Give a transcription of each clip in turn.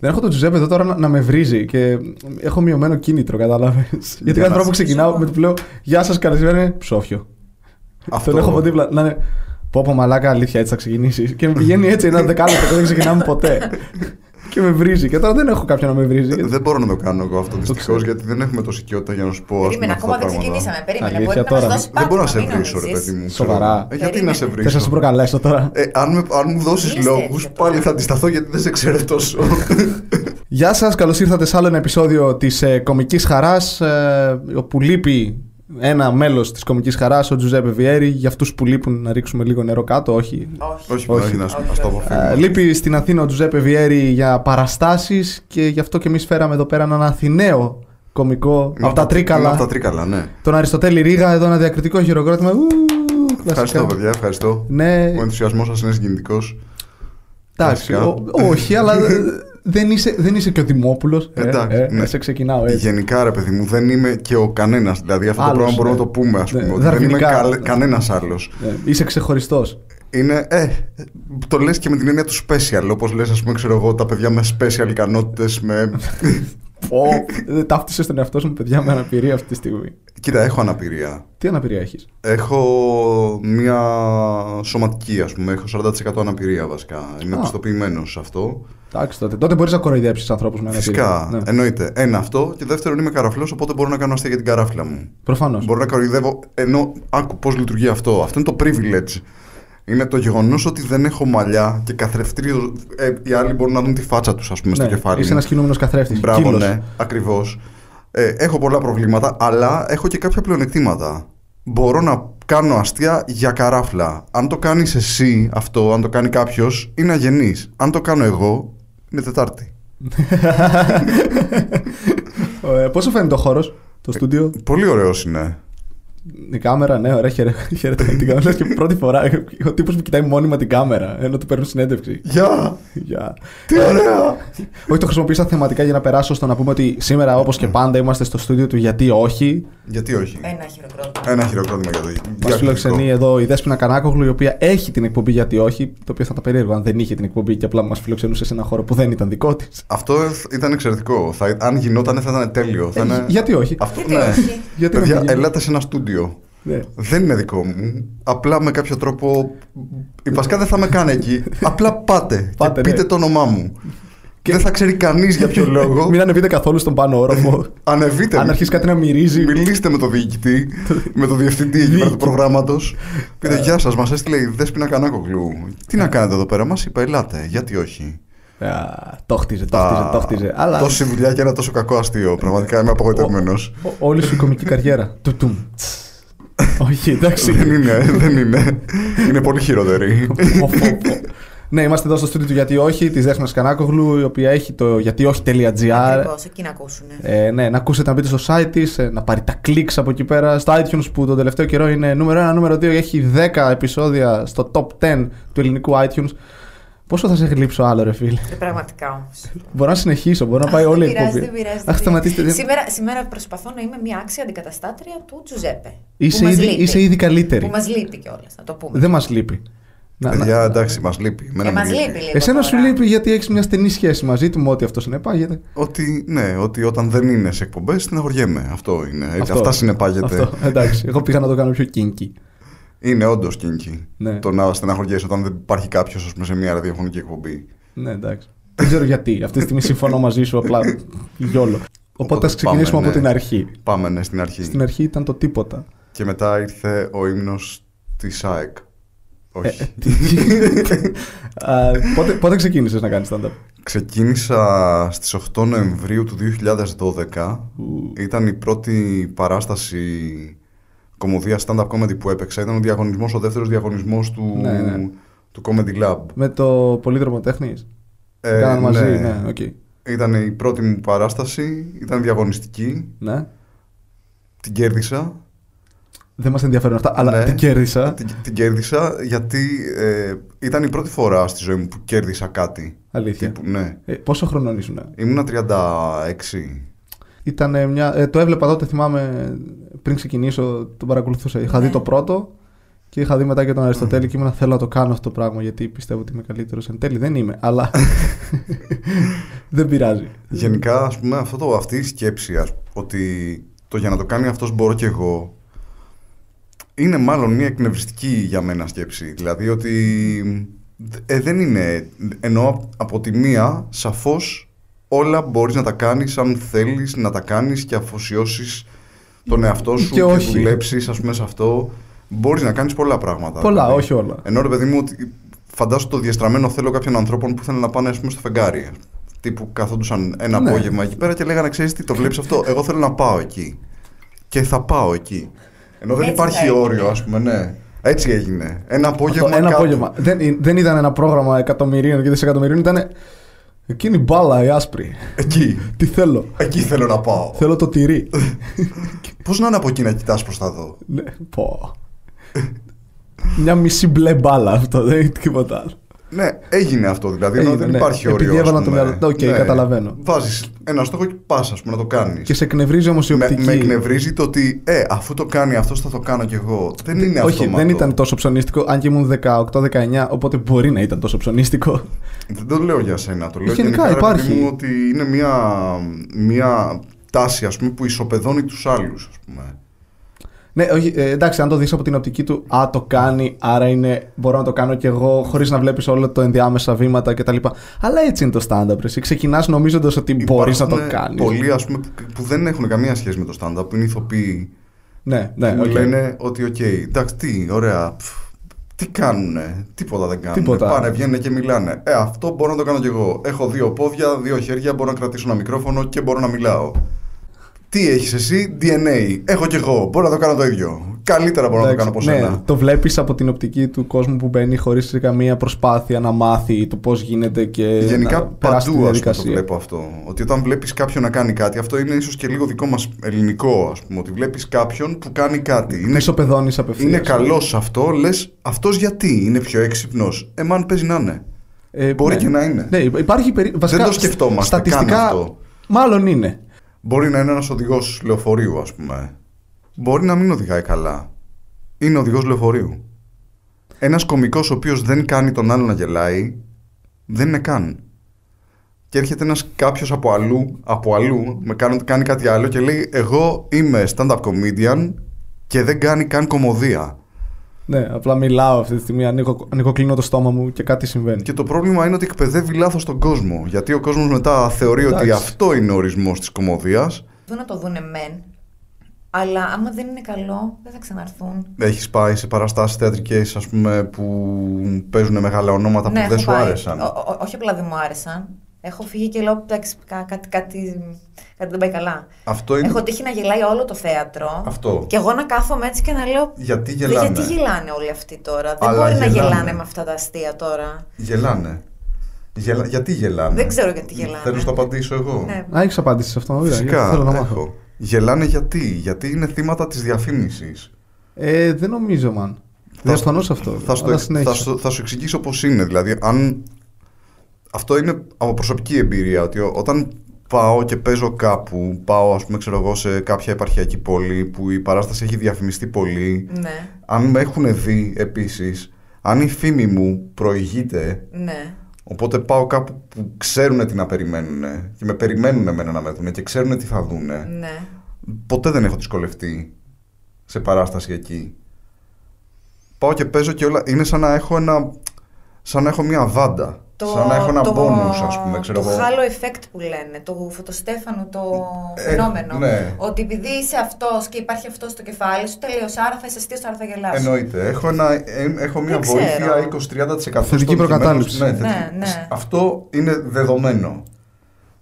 Δεν έχω τον Τζουζέπε εδώ τώρα να, να με βρίζει και έχω μειωμένο κίνητρο, κατάλαβε. Γιατί κάθε φορά που ξεκινάω με το λέω Γεια σας, καλησπέρα, ψόφιο. Αυτό. Τον έχω από δίπλα να είναι. Πω πω μαλάκα, αλήθεια έτσι θα ξεκινήσεις. Και μου πηγαίνει έτσι ένα δεκάλεπτο και δεν ξεκινάμε ποτέ. Και με βρίζει. Και τώρα δεν έχω κάποιον να με βρίζει. Δεν μπορώ να το κάνω εγώ αυτό δυστυχώς γιατί δεν έχουμε τόση οικειότητα για να σου πω. ας πούμε, Περίμενε, αυτά ακόμα τα δεν πράγματα. ξεκινήσαμε. Περίμενε, Αλήθεια μπορεί να τώρα. μας δώσεις Δεν μπορώ να σε πάτημα, μην βρίσω, ρε νομίζεις. παιδί μου. Σοβαρά. ξέρω. Ε, γιατί να σε Περίμενε. Θε να βρίσω. σε προκαλέσω τώρα. Ε, αν, με, αν μου δώσεις Είστε λόγους, έτσι πάλι τώρα. θα αντισταθώ γιατί δεν σε ξέρω τόσο. Γεια σας, καλώς ήρθατε σε άλλο ένα επεισόδιο της ε, Κομικής Χαράς. Ε, όπου λείπει ένα μέλος της Κομικής Χαράς, ο Τζουζέπε Βιέρη. Για αυτούς που λείπουν, να ρίξουμε λίγο νερό κάτω. Όχι. Όχι. όχι, Όχι. όχι, να σου Όχι, να στο όχι. αποφύγω. Ε, λείπει στην Αθήνα ο Τζουζέπε Βιέρη για παραστάσεις και γι' αυτό και εμείς φέραμε εδώ πέρα έναν Αθηναίο κομικό Είναι από τα Είναι Τρίκαλα. από τα τρίκαλα, ναι. Τον Αριστοτέλη Ρίγα, εδώ ένα διακριτικό χειροκρότημα. Ου, κλασικά. Ευχαριστώ, παιδιά, ευχαριστώ. Ναι, Ο ενθουσιασμός σας είναι συγκινητικός. εντάξει. κλασικά. ο- όχι, αλλά δεν είσαι, δεν είσαι και ο Δημόπουλος. Εντάξει, ναι. σε ξεκινάω έτσι. Γενικά, ρε παιδί μου, δεν είμαι και ο κανένας. Δηλαδή, αυτό Άλλος, το πράγμα μπορούμε ναι. να το πούμε, ας πούμε. Ναι, ότι δεν είμαι δαρβηνικά. κανένας άλλος. Ναι, είσαι ξεχωριστός. Είναι, ε, το λες και με την έννοια του special. Όπως λες, ας πούμε, ξέρω εγώ, τα παιδιά με special ικανότητες. Με... Δεν ταύτισε τον εαυτό σου με παιδιά με αναπηρία αυτή τη στιγμή. Κοίτα, έχω αναπηρία. Τι αναπηρία έχεις; Έχω μία σωματική, ας πούμε. Έχω 40% αναπηρία βασικά. Είμαι Α. πιστοποιημένος σε αυτό. Εντάξει τότε. Τότε μπορείς να κοροϊδέψεις ανθρώπους με αναπηρία. Φυσικά. Ναι. Εννοείται. Ένα αυτό. Και δεύτερον, είμαι καραφλός, οπότε μπορώ να κάνω αστεία για την καράφλα μου. Προφανώς. Μπορώ να κοροϊδεύω. Ενώ άκου πώς λειτουργεί αυτό. Αυτό είναι το privilege. Είναι το γεγονός ότι δεν έχω μαλλιά και καθρεφτήριο. Ε, οι άλλοι μπορούν να δουν τη φάτσα τους, ας πούμε, στο κεφάλι. Ναι, Είσαι μου. ένας κινούμενος καθρέφτης. Μπράβο, ναι, ακριβώς. Ε, έχω πολλά προβλήματα, αλλά έχω και κάποια πλεονεκτήματα. Μπορώ να κάνω αστεία για καράφλα. Αν το κάνεις εσύ αυτό, αν το κάνει κάποιος, είναι αγενής. Αν το κάνω εγώ, είναι Τετάρτη. Πόσο φαίνεται ο χώρος, το στούντιο, Πολύ ωραίος είναι. Η κάμερα, ναι, ωραία, χαιρε- χαίρετε με την κάμερα. Λες και πρώτη φορά ο τύπος που κοιτάει μόνιμα την κάμερα, ενώ του παίρνουν συνέντευξη. Γεια! Γεια. Τι ωραία! Όχι, το χρησιμοποίησα θεματικά για να περάσω στο να πούμε ότι σήμερα, όπως και πάντα, είμαστε στο στούντιο του Γιατί Όχι. Γιατί όχι; Ένα χειροκρότημα. Ένα χειροκρότημα για το Μα για φιλοξενεί κριτικό. εδώ η Δέσποινα Κανάκογλου, η οποία έχει την εκπομπή Γιατί Όχι. Το οποίο θα ήταν περίεργο αν δεν είχε την εκπομπή και απλά μας φιλοξενούσε σε ένα χώρο που δεν ήταν δικό της. Αυτό ήταν εξαιρετικό. Θα, αν γινόταν θα ήταν τέλειο. Θα είναι... Γιατί όχι. Αυτό, Γιατί ναι. όχι. Γιατί να Παιδιά, μην γίνει. ελάτε σε ένα στούντιο. Ναι. Δεν είναι δικό μου. Απλά με κάποιο τρόπο. Βασικά δεν θα με κάνει εκεί. Απλά πάτε. Πάτε, και πείτε ναι. το όνομά μου. Και δεν θα ξέρει κανείς για ποιο λόγο. Μην ανεβείτε καθόλου στον πάνω όροφο. Ανεβείτε. Αν αρχίσει κάτι να μυρίζει. Μιλήστε με τον διοικητή, με τον διευθυντή εκεί πέρα του προγράμματος. Πείτε Γεια σας, μας έστειλε η Δέσποινα Κανάκογλου. Τι να κάνετε εδώ πέρα, μας είπα, ελάτε. Γιατί όχι. Α, Το χτίζε, το χτίζε, το χτίζε. Αλλά Τόση δουλειά και ένα τόσο κακό αστείο. Πραγματικά είμαι απογοητευμένος. ο- όλη σου η κομική καριέρα. Τουτουμ. Όχι, εντάξει. δεν είναι, δεν είναι. Είναι πολύ χειρότερη. Πω, πω, πω. Ναι, είμαστε εδώ στο στούντιο του Γιατί Όχι, της Δέσποινα Κανάκογλου, η οποία έχει το γιατιόχι.gr. Ακριβώς, εκεί να ακούσουν. Ε, ναι, να ακούσετε να μπείτε στο site της, να πάρει τα clicks από εκεί πέρα. Στο iTunes που τον τελευταίο καιρό είναι νούμερο 1, νούμερο 2, έχει 10 επεισόδια στο top 10 του ελληνικού iTunes. Πόσο θα σε γλύψω άλλο, ρε φίλε; Ε, Πραγματικά όμως. Μπορώ να συνεχίσω, μπορώ να πάει όλη η Δεν πειράζει, εκπομπή. δεν πειράζει. Αχ, δεν σταματήστε. πειράζει. δεν- Σήμερα, σήμερα προσπαθώ να είμαι μια άξια αντικαταστάτρια του Τζουζέπε. Είσαι που μας ήδη, λείπει. είσαι ήδη καλύτερη. Που μας λείπει κιόλας, να το πούμε. Δεν μας λείπει. Να- Παιδιά, να- εντάξει, μας λείπει. Εμένα Και μου μας λείπει λίγο. Εσένα τώρα. σου λείπει γιατί έχεις μια στενή σχέση μαζί του με ό,τι αυτό συνεπάγεται. Ότι, ναι, ότι όταν δεν είναι σε εκπομπές, στεναχωριέμαι. Αυτό είναι. Έτσι, Αυτό. Αυτά συνεπάγεται. Αυτό, εντάξει. Εγώ πήγα να το κάνω πιο kinky. Είναι όντως κίνκι. Ναι. Το να στεναχωριέσαι όταν δεν υπάρχει κάποιος σε μια ραδιοφωνική εκπομπή. Ναι, εντάξει. Δεν ξέρω γιατί. Αυτή τη στιγμή συμφωνώ μαζί σου απλά γιόλο. Οπότε Οπότε ας ξεκινήσουμε πάμε, από ναι. την αρχή. Πάμε, ναι, στην αρχή. Στην αρχή ήταν το τίποτα. Και μετά ήρθε ο ύμνος της ΑΕΚ. Ε, Όχι. Α, πότε, πότε ξεκίνησες να κάνεις stand-up; Ξεκίνησα στις 8 Νοεμβρίου του 2012. Ου. Ήταν η πρώτη παράσταση κωμωδία stand-up comedy που έπαιξα. Ήταν ο διαγωνισμός, ο δεύτερος διαγωνισμός του, Ναι, ναι. του Comedy Lab. Με το Πολύδρομο τέχνης; Ε, Κάναν μαζί, ναι. ναι, οκ. Ήταν η πρώτη μου παράσταση, ήταν διαγωνιστική, Ναι. την κέρδισα. Δεν μας ενδιαφέρουν αυτά, αλλά Ναι. την κέρδισα. Την, την κέρδισα γιατί ε, ήταν η πρώτη φορά στη ζωή μου που κέρδισα κάτι. Αλήθεια. Τύπου, ναι. Ε, πόσο χρονών ήσουν; Ήμουνα 36. Ήταν ε, μια. Ε, το έβλεπα τότε, θυμάμαι, πριν ξεκινήσω, τον παρακολουθούσα. Είχα Ναι. δει το πρώτο και είχα δει μετά και τον Αριστοτέλη και ήμουν θέλω να το κάνω αυτό το πράγμα γιατί πιστεύω ότι είμαι καλύτερος. Εν τέλει δεν είμαι, αλλά. Δεν πειράζει. Γενικά, ας πούμε, αυτό το, αυτή η σκέψη ας, ότι το για να το κάνει αυτός μπορώ κι εγώ είναι μάλλον μια εκνευριστική για μένα σκέψη. Δηλαδή ότι ε, δεν είναι. Ενώ από τη μία, σαφώς όλα μπορείς να τα κάνεις αν θέλεις να τα κάνεις και αφοσιώσεις τον εαυτό σου Και και, όχι. δουλέψεις ας πούμε σε αυτό. Μπορείς να κάνεις πολλά πράγματα. Πολλά, Δηλαδή, όχι όλα. Ενώ ρε παιδί μου, ότι φαντάσου το διαστραμμένο θέλω κάποιων ανθρώπων που θέλουν να πάνε ας πούμε, στο φεγγάρι. Τύπου καθόντουσαν ένα Ναι. απόγευμα εκεί πέρα και λέγανε: Ξέρεις τι, το βλέπεις αυτό; Εγώ θέλω να πάω εκεί. Και θα πάω εκεί. Ενώ δεν Έτσι υπάρχει θα έγινε. όριο, ας πούμε, ναι. Έτσι έγινε. Ένα απόγευμα. Το ένα κάπου. απόγευμα. Δεν, δεν ήταν ένα πρόγραμμα εκατομμυρίων και δισεκατομμυρίων, ήταν εκείνη η μπάλα η άσπρη. Εκεί. Τι θέλω. Εκεί θέλω να πάω. Θέλω το τυρί. Πώς να είναι από εκεί να κοιτάς προς τα εδώ. ναι, πω. Μια μισή μπλε μπάλα αυτό, δεν είναι τίποτα άλλο. Ναι, έγινε αυτό δηλαδή. Ενώ Έγινε, δεν ναι. υπάρχει όριος. Επειδή ας έβαλα το πούμε. μυαλό- οκ, καταλαβαίνω. Βάζεις ένα στόχο και πας, ας πούμε, να το κάνεις. Και σε εκνευρίζει όμως η Με, οπτική. με εκνευρίζει το ότι, ε, αφού το κάνει αυτό, θα το κάνω κι εγώ. Δεν είναι Όχι, αυτόματο. δεν ήταν τόσο ψωνίστικο, αν και ήμουν 18-19, οπότε μπορεί να ήταν τόσο ψωνίστικο. Δεν το λέω για σένα. Το λέω Γενικά γενικά, ρε παιδί υπάρχει. μου, ότι είναι μια, μια τάση ας πούμε, που ισοπεδώνει τους άλλους. Ας πούμε. Ναι, όχι, ε, εντάξει, αν το δεις από την οπτική του, Α, το κάνει, άρα είναι, μπορώ να το κάνω κι εγώ, χωρίς να βλέπεις όλο το ενδιάμεσα βήματα κτλ. Αλλά έτσι είναι το stand-up. Εσύ ξεκινάς νομίζοντας ότι μπορείς να το Υπάρχουν κάνεις. Πολλοί ας πούμε, που, που δεν έχουν καμία σχέση με το stand-up, που είναι ηθοποιοί. Ναι, ναι, που οκ. λένε ότι, οκ, εντάξει, τι, ωραία. πφ, τι κάνουνε, τίποτα δεν κάνουν. Τίποτα. Πάνε, βγαίνουν και μιλάνε. Ε, αυτό μπορώ να το κάνω κι εγώ. Έχω δύο πόδια, δύο χέρια, μπορώ να κρατήσω ένα μικρόφωνο και μπορώ να μιλάω. Τι έχεις εσύ, DNA. Έχω κι εγώ. Μπορώ να το κάνω το ίδιο. Καλύτερα μπορώ να το κάνω από ναι, σένα. το βλέπεις από την οπτική του κόσμου που μπαίνει χωρίς καμία προσπάθεια να μάθει το πώς γίνεται και Γενικά να περάσει τη παντού ας πούμε, το διαδικασία. βλέπω αυτό. Ότι όταν βλέπεις κάποιον να κάνει κάτι, αυτό είναι ίσως και λίγο δικό μας ελληνικό, ας πούμε. Ότι βλέπεις κάποιον που κάνει κάτι. Είναι, Ισοπεδώνει απευθείας. είναι καλός σε αυτό, λες αυτός γιατί, είναι πιο έξυπνος; Ε, μαν παίζει να είναι. Ε, Μπορεί ναι. και να είναι. Ναι, υπάρχει περί... Βασικά, το σκεφτόμαστε Στατιστικά, καν αυτό. μάλλον είναι. Μπορεί να είναι ένας οδηγός λεωφορείου, ας πούμε. Μπορεί να μην οδηγάει καλά. Είναι οδηγός λεωφορείου. Ένας κωμικός ο οποίος δεν κάνει τον άλλο να γελάει, δεν είναι καν. Και έρχεται ένας κάποιος από αλλού, από αλλού, με κάνει, κάνει κάτι άλλο και λέει εγώ είμαι stand-up comedian και δεν κάνει καν κομμωδία. Ναι, απλά μιλάω αυτή τη στιγμή, ανοίγω, ανοίγω κλείνω το στόμα μου και κάτι συμβαίνει. Και το πρόβλημα είναι ότι εκπαιδεύει λάθος τον κόσμο. Γιατί ο κόσμος μετά θεωρεί ότι Εντάξει. αυτό είναι ο ορισμός της κομμωδίας. Δουν να το δούνε μεν, αλλά άμα δεν είναι καλό, δεν θα ξαναρθούν. Έχεις πάει σε παραστάσεις θεατρικές, ας πούμε, που παίζουν μεγάλα ονόματα που Ναι, δεν έχω σου πάει. άρεσαν; Ο- ο- όχι απλά δεν μου άρεσαν. Έχω φύγει και λέω εντάξει, κα- κάτι, κάτι, κάτι δεν πάει καλά. Αυτό είναι. Έχω τύχει να γελάει όλο το θέατρο. Αυτό. Και εγώ να κάθομαι έτσι και να λέω. Γιατί «Δε, γελάνε; Γιατί γελάνε όλοι αυτοί τώρα; Δεν Αλλά μπορεί να γελάνε. γελάνε με αυτά τα αστεία τώρα. Γελάνε. Γελα... Γιατί γελάνε; Δεν ξέρω γιατί γελάνε. Θέλω να το απαντήσω εγώ; Ναι. Α, έχεις απάντηση σε αυτό. Ωραία, Φυσικά. Θέλω να μάθω. έχω. Γελάνε γιατί; Γιατί είναι θύματα της διαφήμισης. Ε, δεν νομίζω, man. Διαφωνώ σε αυτό. Θα, στο- αλλά θα, συνέχισε. σου- θα σου εξηγήσω πώς είναι. Δηλαδή, αν. Αυτό είναι από προσωπική εμπειρία. Ότι ό- όταν πάω και παίζω κάπου, πάω, ας πούμε, ξέρω εγώ, σε κάποια επαρχιακή πόλη που η παράσταση έχει διαφημιστεί πολύ. Ναι, Αν με έχουν δει επίσης, αν η φήμη μου προηγείται, ναι. οπότε πάω κάπου που ξέρουν τι να περιμένουν και με περιμένουν εμένα να με δουν και ξέρουν τι θα δούνε. Ναι. Ποτέ δεν έχω δυσκολευτεί σε παράσταση εκεί. Πάω και παίζω και όλα. Είναι σαν να έχω ένα. σαν να έχω μια βάντα. Σαν να έχω ένα το, bonus, ας πούμε, ξέρω το εγώ. halo effect που λένε, το φωτοστέφανο το Ε, φαινόμενο. ναι. Ότι επειδή είσαι αυτός και υπάρχει αυτός στο κεφάλι σου, τελείως, άρα θα είσαι αστείος, άρα θα γελάς. Εννοείται. Έχω, ένα, ε, έχω μια Δεν ξέρω. βοήθεια 20-30%. Θετική στο προκατάληψη. Ναι, Ναι, θετική. ναι. Αυτό είναι δεδομένο.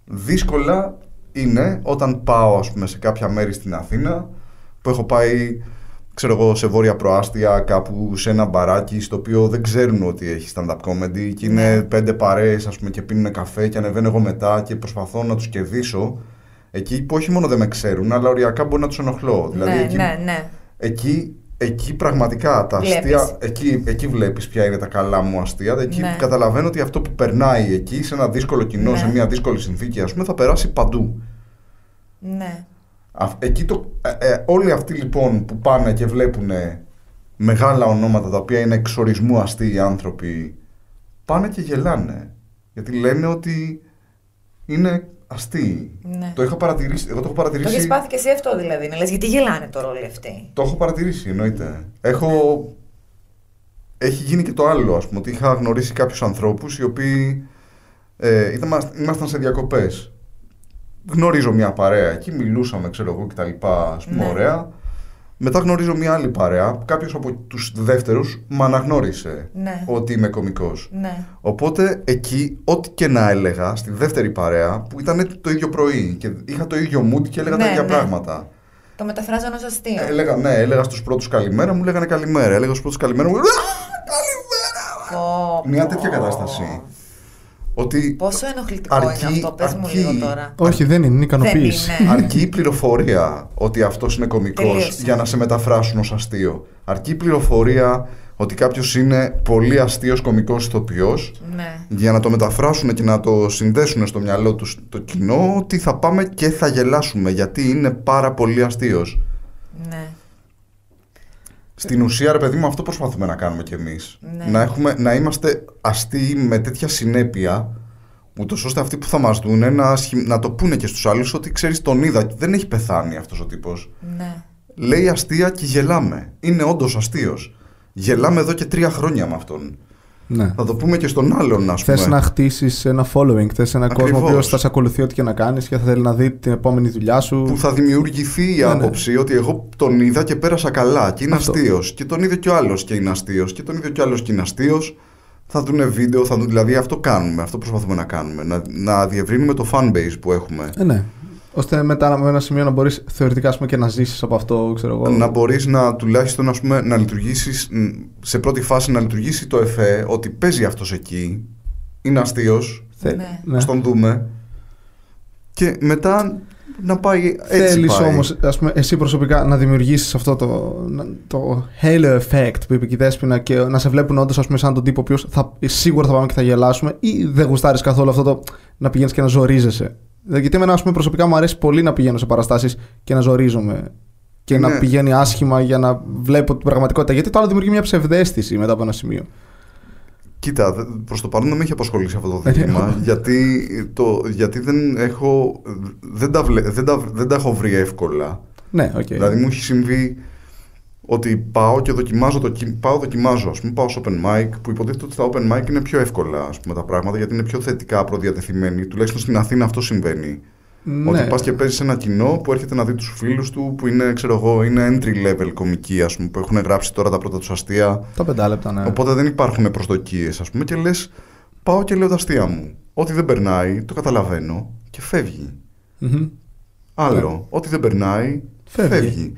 Δύσκολα είναι όταν πάω ας πούμε, σε κάποια μέρη στην Αθήνα που έχω πάει ξέρω εγώ, σε βόρεια προάστια, κάπου σε ένα μπαράκι στο οποίο δεν ξέρουν ότι έχει stand-up comedy και είναι Ναι. πέντε παρέες ας πούμε, και πίνουν καφέ και ανεβαίνω εγώ μετά και προσπαθώ να τους κερδίσω. Εκεί που όχι μόνο δεν με ξέρουν, αλλά οριακά μπορεί να τους ενοχλώ. Δηλαδή, ναι, εκεί, ναι, ναι. εκεί, εκεί πραγματικά τα Βλέπεις. αστεία, εκεί, εκεί βλέπεις ποια είναι τα καλά μου αστεία. Εκεί Ναι. καταλαβαίνω ότι αυτό που περνάει εκεί σε ένα δύσκολο κοινό, Ναι. σε μια δύσκολη συνθήκη, ας πούμε, θα περάσει παντού. ναι. Αυ- Εκεί το, ε, ε, όλοι αυτοί λοιπόν που πάνε και βλέπουν μεγάλα ονόματα τα οποία είναι εξορισμού αστείοι άνθρωποι, πάνε και γελάνε. Γιατί λένε ότι είναι αστείοι. Ναι. Το είχα παρατηρήσει. Εγώ το έχω Το παρατηρήσει. έχεις πάθει και εσύ αυτό δηλαδή. Να λες γιατί γελάνε τώρα όλοι αυτοί; Το έχω παρατηρήσει, εννοείται. Έχω... Έχει γίνει και το άλλο, ας πούμε, ότι είχα γνωρίσει κάποιους ανθρώπους οι οποίοι ε, ήταν, ήμασταν σε διακοπές. Γνωρίζω μια παρέα, εκεί μιλούσαμε, ξέρω εγώ, κτλ. Ας πούμε, Ναι. ωραία. Μετά γνωρίζω μια άλλη παρέα, κάποιος από τους δεύτερους με αναγνώρισε Ναι. ότι είμαι κωμικός. Ναι. Οπότε εκεί, ό,τι και να έλεγα στη δεύτερη παρέα, που ήταν το ίδιο πρωί και είχα το ίδιο mood και έλεγα Ναι, τα ίδια ναι. πράγματα. Το μεταφράζω ως αστείο. Έλεγα, ναι, έλεγα στους πρώτους καλημέρα, μου λέγανε καλημέρα. Έλεγα στους πρώτους καλημέρα, μου λέγανε «Α, καλημέρα. Πω, Μια πω. τέτοια κατάσταση. Ότι Πόσο ενοχλητικό Αρκεί- είναι αυτό, πες μου αρκεί- λίγο τώρα. Όχι, δεν είναι, είναι ικανοποίηση. Δεν είναι. αρκεί η πληροφορία ότι αυτός είναι κωμικός Τελείωσε. για να σε μεταφράσουν ως αστείο. Αρκεί η πληροφορία ότι κάποιος είναι πολύ αστείος κωμικός ηθοποιός Ναι. για να το μεταφράσουν και να το συνδέσουν στο μυαλό τους το κοινό ότι θα πάμε και θα γελάσουμε γιατί είναι πάρα πολύ αστείος. Ναι. Στην ουσία, ρε παιδί μου, αυτό προσπαθούμε να κάνουμε κι εμείς. Ναι. Να, έχουμε, να είμαστε αστείοι με τέτοια συνέπεια, ούτως ώστε αυτοί που θα μας δουν να, σχη- να το πούνε και στους άλλους ότι ξέρεις τον είδα, δεν έχει πεθάνει αυτός ο τύπος. Ναι. Λέει αστεία και γελάμε. Είναι όντως αστείος. Γελάμε εδώ και τρία χρόνια με αυτόν. Ναι. Θα το πούμε και στον άλλον, ας πούμε. Θε να χτίσεις ένα following, θες ένα κόσμο ο Ακριβώς. οποίος θα σε ακολουθεί ό,τι και να κάνεις και θα θέλει να δει την επόμενη δουλειά σου. που θα δημιουργηθεί η Ναι, ναι. άποψη ότι εγώ τον είδα και πέρασα καλά και είναι Αυτό. αστείος. Και τον είδε και ο άλλος και είναι αστείος. Και τον είδε και ο άλλος και είναι αστείος. Θα δουν βίντεο, θα δουν. Δηλαδή αυτό κάνουμε, αυτό προσπαθούμε να κάνουμε. Να, να διευρύνουμε το fanbase που έχουμε. Ε, ναι. Ώστε μετά με ένα σημείο να μπορείς θεωρητικά ας πούμε, και να ζήσεις από αυτό, ξέρω εγώ. Να μπορείς να τουλάχιστον ας πούμε, να λειτουργήσεις μ, σε πρώτη φάση να λειτουργήσει το εφέ ότι παίζει αυτός εκεί, είναι αστείος, Θε- Ναι. ναι. ας τον δούμε και μετά να πάει έτσι Θέλεις πάει. όμως, ας πούμε, εσύ προσωπικά να δημιουργήσεις αυτό το, να- το halo effect που είπε και η Δέσποινα και να σε βλέπουν όντως σαν τον τύπο ο οποίος θα, σίγουρα θα πάμε και θα γελάσουμε, ή δεν γουστάρεις καθόλου αυτό το να πηγαίνεις και να ζορίζεσαι; Δηλαδή, γιατί εμένα, ας πούμε, προσωπικά μου αρέσει πολύ να πηγαίνω σε παραστάσεις και να ζορίζομαι. Και Ναι. να πηγαίνει άσχημα για να βλέπω την πραγματικότητα. Γιατί το άλλο δημιουργεί μια ψευδέστηση μετά από ένα σημείο. Κοίτα, δε- προς το παρόν δεν με έχει απασχολήσει αυτό το Ε, δίλημα ναι. γιατί, το, γιατί δεν, έχω, δεν, τα βλέ- δεν, τα, δεν τα έχω βρει εύκολα. Ναι, οκ. Δηλαδή μου έχει συμβεί ότι πάω και δοκιμάζω, το, κι- πάω δοκιμάζω, ας πούμε πάω στο open mic που υποτίθεται ότι στα open mic είναι πιο εύκολα ας πούμε, τα πράγματα γιατί είναι πιο θετικά προδιατεθειμένοι. Τουλάχιστον στην Αθήνα αυτό συμβαίνει. ναι. Ότι πας και παίζεις ένα κοινό που έρχεται να δει τους φίλους του που είναι, ξέρω εγώ, είναι entry level κωμικοί ας πούμε, που έχουν γράψει τώρα τα πρώτα τους αστεία. Τα πεντάλεπτα, ναι. Οπότε δεν υπάρχουν προσδοκίες, ας πούμε, και λες, πάω και λέω τα αστεία μου. Ό,τι δεν περνάει, το καταλαβαίνω και φεύγει. Μμμ. Άλλο. Ό,τι δεν περνάει, Φεύγει. φεύγει.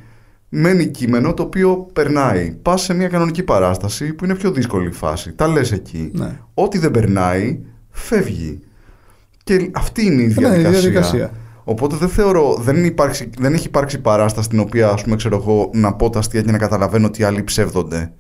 Μένει κείμενο το οποίο περνάει. Πας σε μια κανονική παράσταση που είναι πιο δύσκολη η φάση. Τα λες εκεί. Ναι. Ό,τι δεν περνάει, φεύγει. Και αυτή είναι η Ναι, η διαδικασία. διαδικασία. Οπότε δεν θεωρώ, δεν, υπάρξει, δεν έχει υπάρξει παράσταση στην οποία, ας πούμε, ξέρω εγώ, να πω τα αστεία και να καταλαβαίνω ότι οι άλλοι ψεύδονται.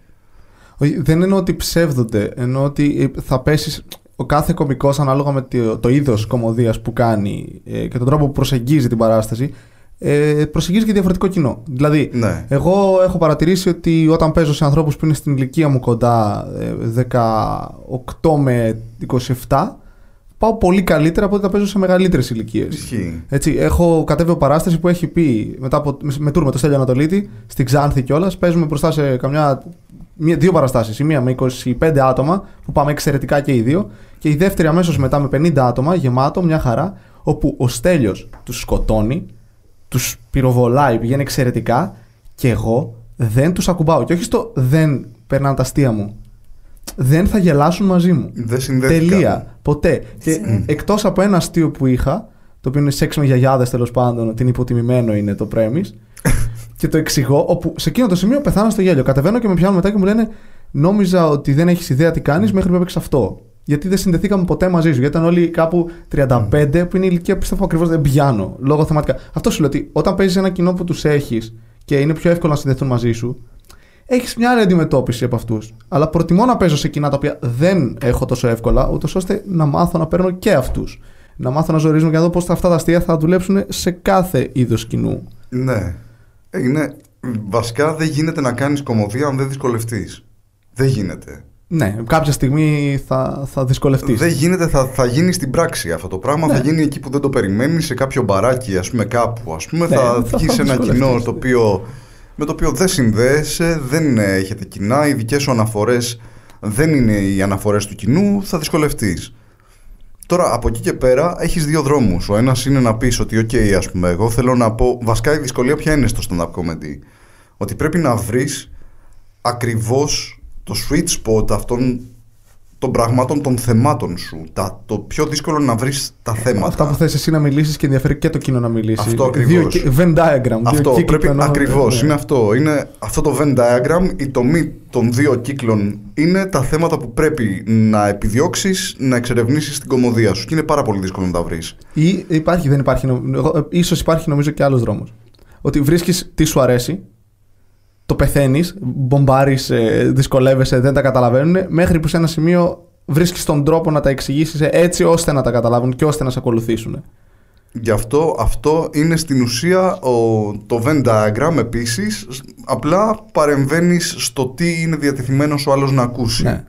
Όχι, δεν εννοώ ότι ψεύδονται. Εννοώ ότι ε, θα πέσεις. Ο κάθε κωμικός, ανάλογα με το, το είδος κομμωδίας που κάνει ε, και τον τρόπο που προσεγγίζει την παράσταση, ε, προσεγγίζει και διαφορετικό κοινό. Δηλαδή, Ναι. εγώ έχω παρατηρήσει ότι όταν παίζω σε ανθρώπους που είναι στην ηλικία μου κοντά ε, 18 με 27, πάω πολύ καλύτερα από ότι τα παίζω σε μεγαλύτερες ηλικίες. Ισχύει. Έτσι, έχω κατέβει από παράσταση που έχει πει μετά από, με τουρ με το Στέλιο Ανατολίτη στην Ξάνθη κιόλας. Παίζουμε μπροστά σε καμιά. Μία, δύο παραστάσεις. Η μία με 25 άτομα που πάμε εξαιρετικά και οι δύο. Και η δεύτερη αμέσως μετά με 50 άτομα γεμάτο, μια χαρά. Όπου ο Στέλιος τους σκοτώνει, τους πυροβολάει, πηγαίνει εξαιρετικά και εγώ δεν τους ακουμπάω. Και όχι στο δεν περνάνε τα αστεία μου. Δεν θα γελάσουν μαζί μου. Δεν συνδέθηκαν. Τελεία. Ποτέ. Και εκτός από ένα αστείο που είχα, το οποίο είναι σεξ με γιαγιάδες τέλος πάντων, ότι είναι υποτιμημένο είναι το premise, και το εξηγώ, όπου σε εκείνο το σημείο πεθάνω στο γέλιο. Κατεβαίνω και με πιάνουν μετά και μου λένε Νόμιζα ότι δεν έχεις ιδέα τι κάνεις μέχρι που έπαιξες αυτό. Γιατί δεν συνδεθήκαμε ποτέ μαζί σου. Γιατί ήταν όλοι κάπου 35, που είναι η ηλικία που πιστεύω ακριβώς δεν πιάνω. Λόγω θεματικά. Αυτό σου λέω ότι όταν παίζεις ένα κοινό που τους έχεις και είναι πιο εύκολο να συνδεθούν μαζί σου, έχεις μια άλλη αντιμετώπιση από αυτούς. Αλλά προτιμώ να παίζω σε κοινά τα οποία δεν έχω τόσο εύκολα, ούτως ώστε να μάθω να παίρνω και αυτούς. Να μάθω να ζορίζουν και να δω πώς αυτά τα αστεία θα δουλέψουν σε κάθε είδος κοινού. Ναι. Ε, Είναι, βασικά δεν γίνεται να κάνεις κομμωδία αν δεν δυσκολευτείς. Δεν γίνεται. Ναι, κάποια στιγμή θα, θα δυσκολευτείς. Δεν γίνεται, θα, θα γίνει στην πράξη αυτό το πράγμα. Ναι. Θα γίνει εκεί που δεν το περιμένεις, σε κάποιο μπαράκι, ας πούμε, κάπου. Ας πούμε, Ναι, θα θα- βγεις θα σε ένα δυσκολευτείς, κοινό ναι. το οποίο, με το οποίο δεν συνδέεσαι, δεν ε, έχετε κοινά, οι δικές σου αναφορές δεν είναι οι αναφορές του κοινού, θα δυσκολευτείς. Τώρα από εκεί και πέρα έχεις δύο δρόμους. Ο ένας είναι να πεις ότι, OK, ας πούμε, εγώ θέλω να πω. Βασικά η δυσκολία ποια είναι στο stand-up comedy; Ότι πρέπει να βρεις ακριβώς το sweet spot αυτών των πραγμάτων των θεμάτων σου. Τα, το πιο δύσκολο να βρεις τα θέματα. Αυτά που θες εσύ να μιλήσεις και ενδιαφέρει και το κοινό να μιλήσεις. Αυτό ακριβώς. Δύο, κυ- Venn diagram. Αυτό δύο κύκλοι πρέπει που ενώνονται. ακριβώς. Ναι. Είναι αυτό. Είναι αυτό το Venn diagram. Η τομή των δύο κύκλων είναι τα θέματα που πρέπει να επιδιώξεις, να εξερευνήσεις στην κομμωδία σου. Και είναι πάρα πολύ δύσκολο να τα βρεις. Ή υπάρχει, δεν υπάρχει. νο- εγώ- ε, Ίσως υπάρχει νομίζω και άλλος δρόμος. Ότι βρίσκεις τι σου αρέσει, το πεθαίνεις, μπομπάρεις, δυσκολεύεσαι, δεν τα καταλαβαίνουν, μέχρι που σε ένα σημείο βρίσκεις τον τρόπο να τα εξηγήσεις έτσι ώστε να τα καταλάβουν και ώστε να σε ακολουθήσουν. Γι' αυτό αυτό είναι στην ουσία ο, το Venn diagram επίσης απλά παρεμβαίνεις στο τι είναι διατεθειμένος ο άλλος να ακούσει. Ναι.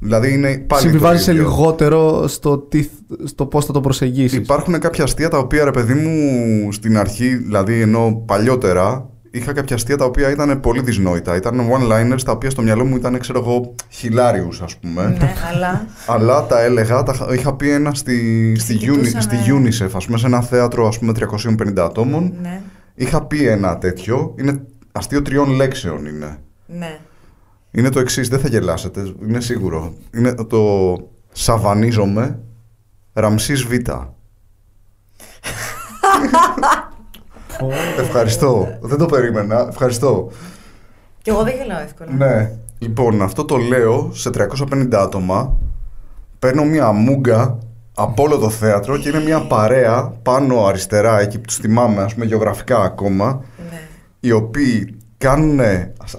Δηλαδή είναι πάλι Συμβιβάζεσαι το ίδιο. λιγότερο στο, τι, στο πώς θα το προσεγγίσεις. Υπάρχουν κάποια αστεία τα οποία ρε παιδί μου στην αρχή, δηλαδή ενώ παλιότερα, είχα κάποια αστεία τα οποία ήταν πολύ δυσνόητα. Ήταν one-liners τα οποία στο μυαλό μου ήταν, ξέρω εγώ, χιλάριους ας πούμε. Ναι, αλλά. Αλλά τα έλεγα, τα είχα- είχα πει ένα στη, στη, Uni, κοιτούσαμε. στη UNICEF, ας πούμε, σε ένα θέατρο ας πούμε 350 ατόμων. Ναι, Είχα πει ένα τέτοιο, είναι αστείο τριών λέξεων είναι. ναι. Είναι το εξής, δεν θα γελάσετε, είναι σίγουρο. Είναι το Σαβανίζομαι Ραμσής Β. Ευχαριστώ. Δεν το περίμενα. Ευχαριστώ. Κι εγώ δεν γελάω εύκολα. Ναι. Λοιπόν, αυτό το λέω σε 350 άτομα. Παίρνω μια μούγκα από όλο το θέατρο και είναι μια παρέα πάνω αριστερά, εκεί που τους θυμάμαι, ας πούμε, γεωγραφικά ακόμα, Ναι. οι οποίοι κάνουν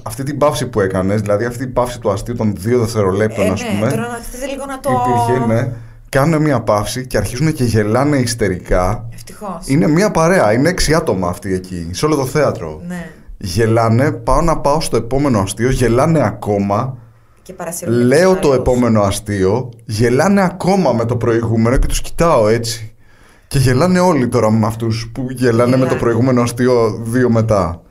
αυτή την παύση που έκανες, δηλαδή αυτή την παύση του αστείου των δύο δευτερολέπτων, Ε, ας ναι, πούμε. τώρα να θέλετε λίγο να το. Υπήρχε, ναι. Κάνουν μια παύση και αρχίζουν και γελάνε ιστερικά. Ευτυχώς. Είναι μια παρέα, είναι έξι άτομα αυτοί εκεί, σε όλο το θέατρο. Ναι. Γελάνε, πάω να πάω στο επόμενο αστείο, γελάνε ακόμα. Και παρασύρουν Λέω τους το άλλους. επόμενο αστείο, γελάνε ακόμα με το προηγούμενο και τους κοιτάω έτσι. Και γελάνε όλοι τώρα με αυτούς που γελάνε με το Γελάνε. προηγούμενο αστείο δύο μετά.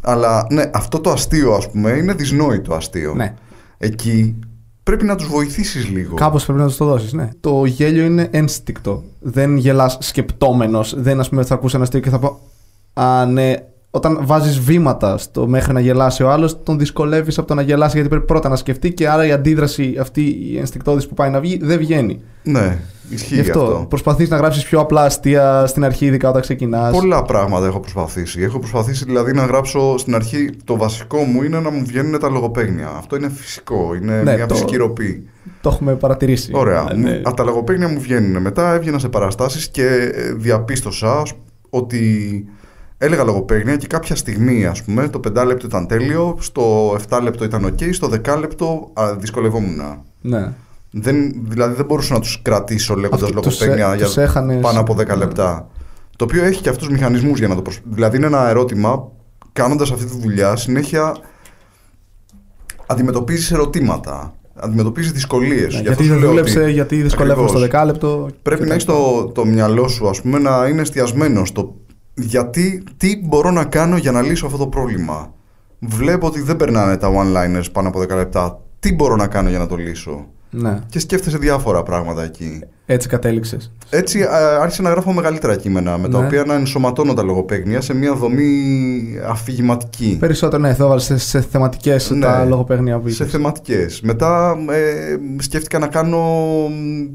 Αλλά ναι, αυτό το αστείο ας πούμε είναι δυσνόητο αστείο. Ναι. Εκεί πρέπει να τους βοηθήσεις λίγο. Κάπως πρέπει να τους το δώσεις. Ναι. Το γέλιο είναι ένστικτο. Δεν γελάς σκεπτόμενος. Δεν ας πούμε θα ακούσει ένα αστείο και θα πω. Α, ναι. Όταν βάζεις βήματα στο μέχρι να γελάσει ο άλλος, τον δυσκολεύεις από το να γελάσει γιατί πρέπει πρώτα να σκεφτεί και άρα η αντίδραση αυτή η ενστικτόδης που πάει να βγει δεν βγαίνει. Ναι, ισχύει Γι' αυτό, αυτό. προσπαθείς να γράψεις πιο απλά αστεία στην αρχή, ειδικά όταν ξεκινάς. Πολλά πράγματα έχω προσπαθήσει. Έχω προσπαθήσει δηλαδή να γράψω στην αρχή. Το βασικό μου είναι να μου βγαίνουν τα λογοπαίγνια. Αυτό είναι φυσικό. Είναι Ναι, μια το- φυσική ροπή. Το έχουμε παρατηρήσει. Ωραία. Ε, ναι. Από τα λογοπαίγνια μου βγαίνουν. Μετά έβγαινα σε παραστάσεις και ε, διαπίστωσα ότι έλεγα λογοπαίγνια και κάποια στιγμή, ας πούμε, το 5 λεπτό ήταν τέλειο, στο 7 λεπτό ήταν ok, στο 10 λεπτό α, δυσκολευόμουν. ναι. Δεν, δηλαδή δεν μπορούσα να τους κρατήσω λέγοντας Αυτό, τους λογοπαίγνια έ- για τους έχανες- πάνω από 10 ναι. λεπτά. Το οποίο έχει και αυτούς του μηχανισμούς για να το προσπαθήσει. Δηλαδή είναι ένα ερώτημα, κάνοντας αυτή τη δουλειά, συνέχεια αντιμετωπίζεις ερωτήματα. Αντιμετωπίζεις δυσκολίες. Ναι, γιατί δεν δούλεψε, γιατί δυσκολεύομαι στο δεκάλεπτο. Πρέπει και να έχεις τα- το, το μυαλό σου, ας πούμε, να είναι εστιασμένο στο γιατί, τι μπορώ να κάνω για να λύσω αυτό το πρόβλημα; Βλέπω ότι δεν περνάνε τα one-liners πάνω από 10 λεπτά. Τι μπορώ να κάνω για να το λύσω; Ναι, Και σκέφτεσαι διάφορα πράγματα εκεί. έτσι κατέληξες. Έτσι α, άρχισα να γράφω μεγαλύτερα κείμενα με τα Ναι. οποία να ενσωματώνω τα λογοπαίγνια σε μια δομή αφηγηματική. Περισσότερο, ναι, θα έβαλε σε, σε θεματικές Ναι. τα λογοπαίγνια που σε είπες. θεματικές. Μετά ε, σκέφτηκα να κάνω μ,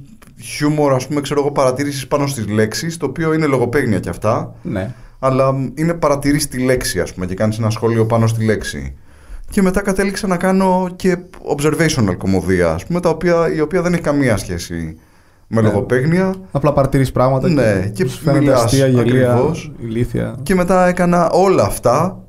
χιούμορ, ας πούμε, ξέρω εγώ, παρατήρησης πάνω στις λέξεις, το οποίο είναι λογοπαίγνια κι αυτά, Ναι. αλλά μ, είναι παρατηρείς τη λέξη, ας πούμε, και κάνεις ένα σχόλιο πάνω στη λέξη. Και μετά κατέληξα να κάνω και observational κομμωδία, ας πούμε, τα οποία, η οποία δεν έχει καμία σχέση με Ναι. λογοπαίγνια. Απλά παρατηρείς πράγματα Ναι, και σου φαίνονται μιλάς αστεία, γελία, ακριβώς. ηλίθια. Και μετά έκανα όλα αυτά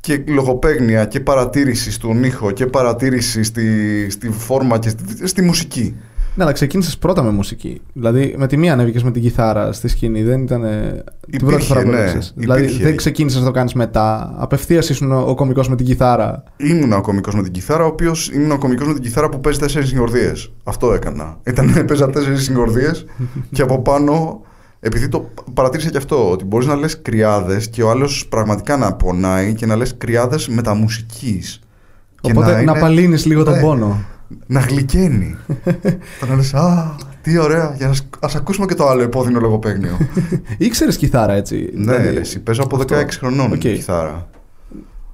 και λογοπαίγνια και παρατήρηση στον ήχο και παρατήρηση στη, στη φόρμα και στη, στη μουσική. Ναι, αλλά ξεκίνησες πρώτα με μουσική. Δηλαδή με τη μία ανέβηκες με την κιθάρα στη σκηνή. Δεν ήταν ε, την πρώτη Υπήρχε, φορά που ναι. έπαιξες. Δηλαδή Υπήρχε. δεν ξεκίνησες να το κάνεις μετά. Απευθείας ήσουν ο, ο κωμικό με την κιθάρα. Ήμουν ο κωμικό με την κιθάρα, ο οποίος ήμουν ο κωμικό με την κιθάρα που παίζει τέσσερις συγχορδίες. Αυτό έκανα. Ήταν, παίζα τέσσερις συγχορδίες και από πάνω. Επειδή το παρατήρησα και αυτό, ότι μπορείς να λες κρυάδες και ο άλλος πραγματικά να πονάει και να λες κρυάδες μεταμουσικής. Οπότε να, είναι- απαλύνει λίγο τον Ναι. πόνο. Να γλυκαίνει. Θα να λες, Α, τι ωραία, για να σ- ας ακούσουμε και το άλλο επώδυνο λογοπαίγνιο. Ήξερες κιθάρα έτσι. ναι, δηλαδή, ρε, εσύ παίζω από αυτό. 16 χρονών Οκ. κιθάρα.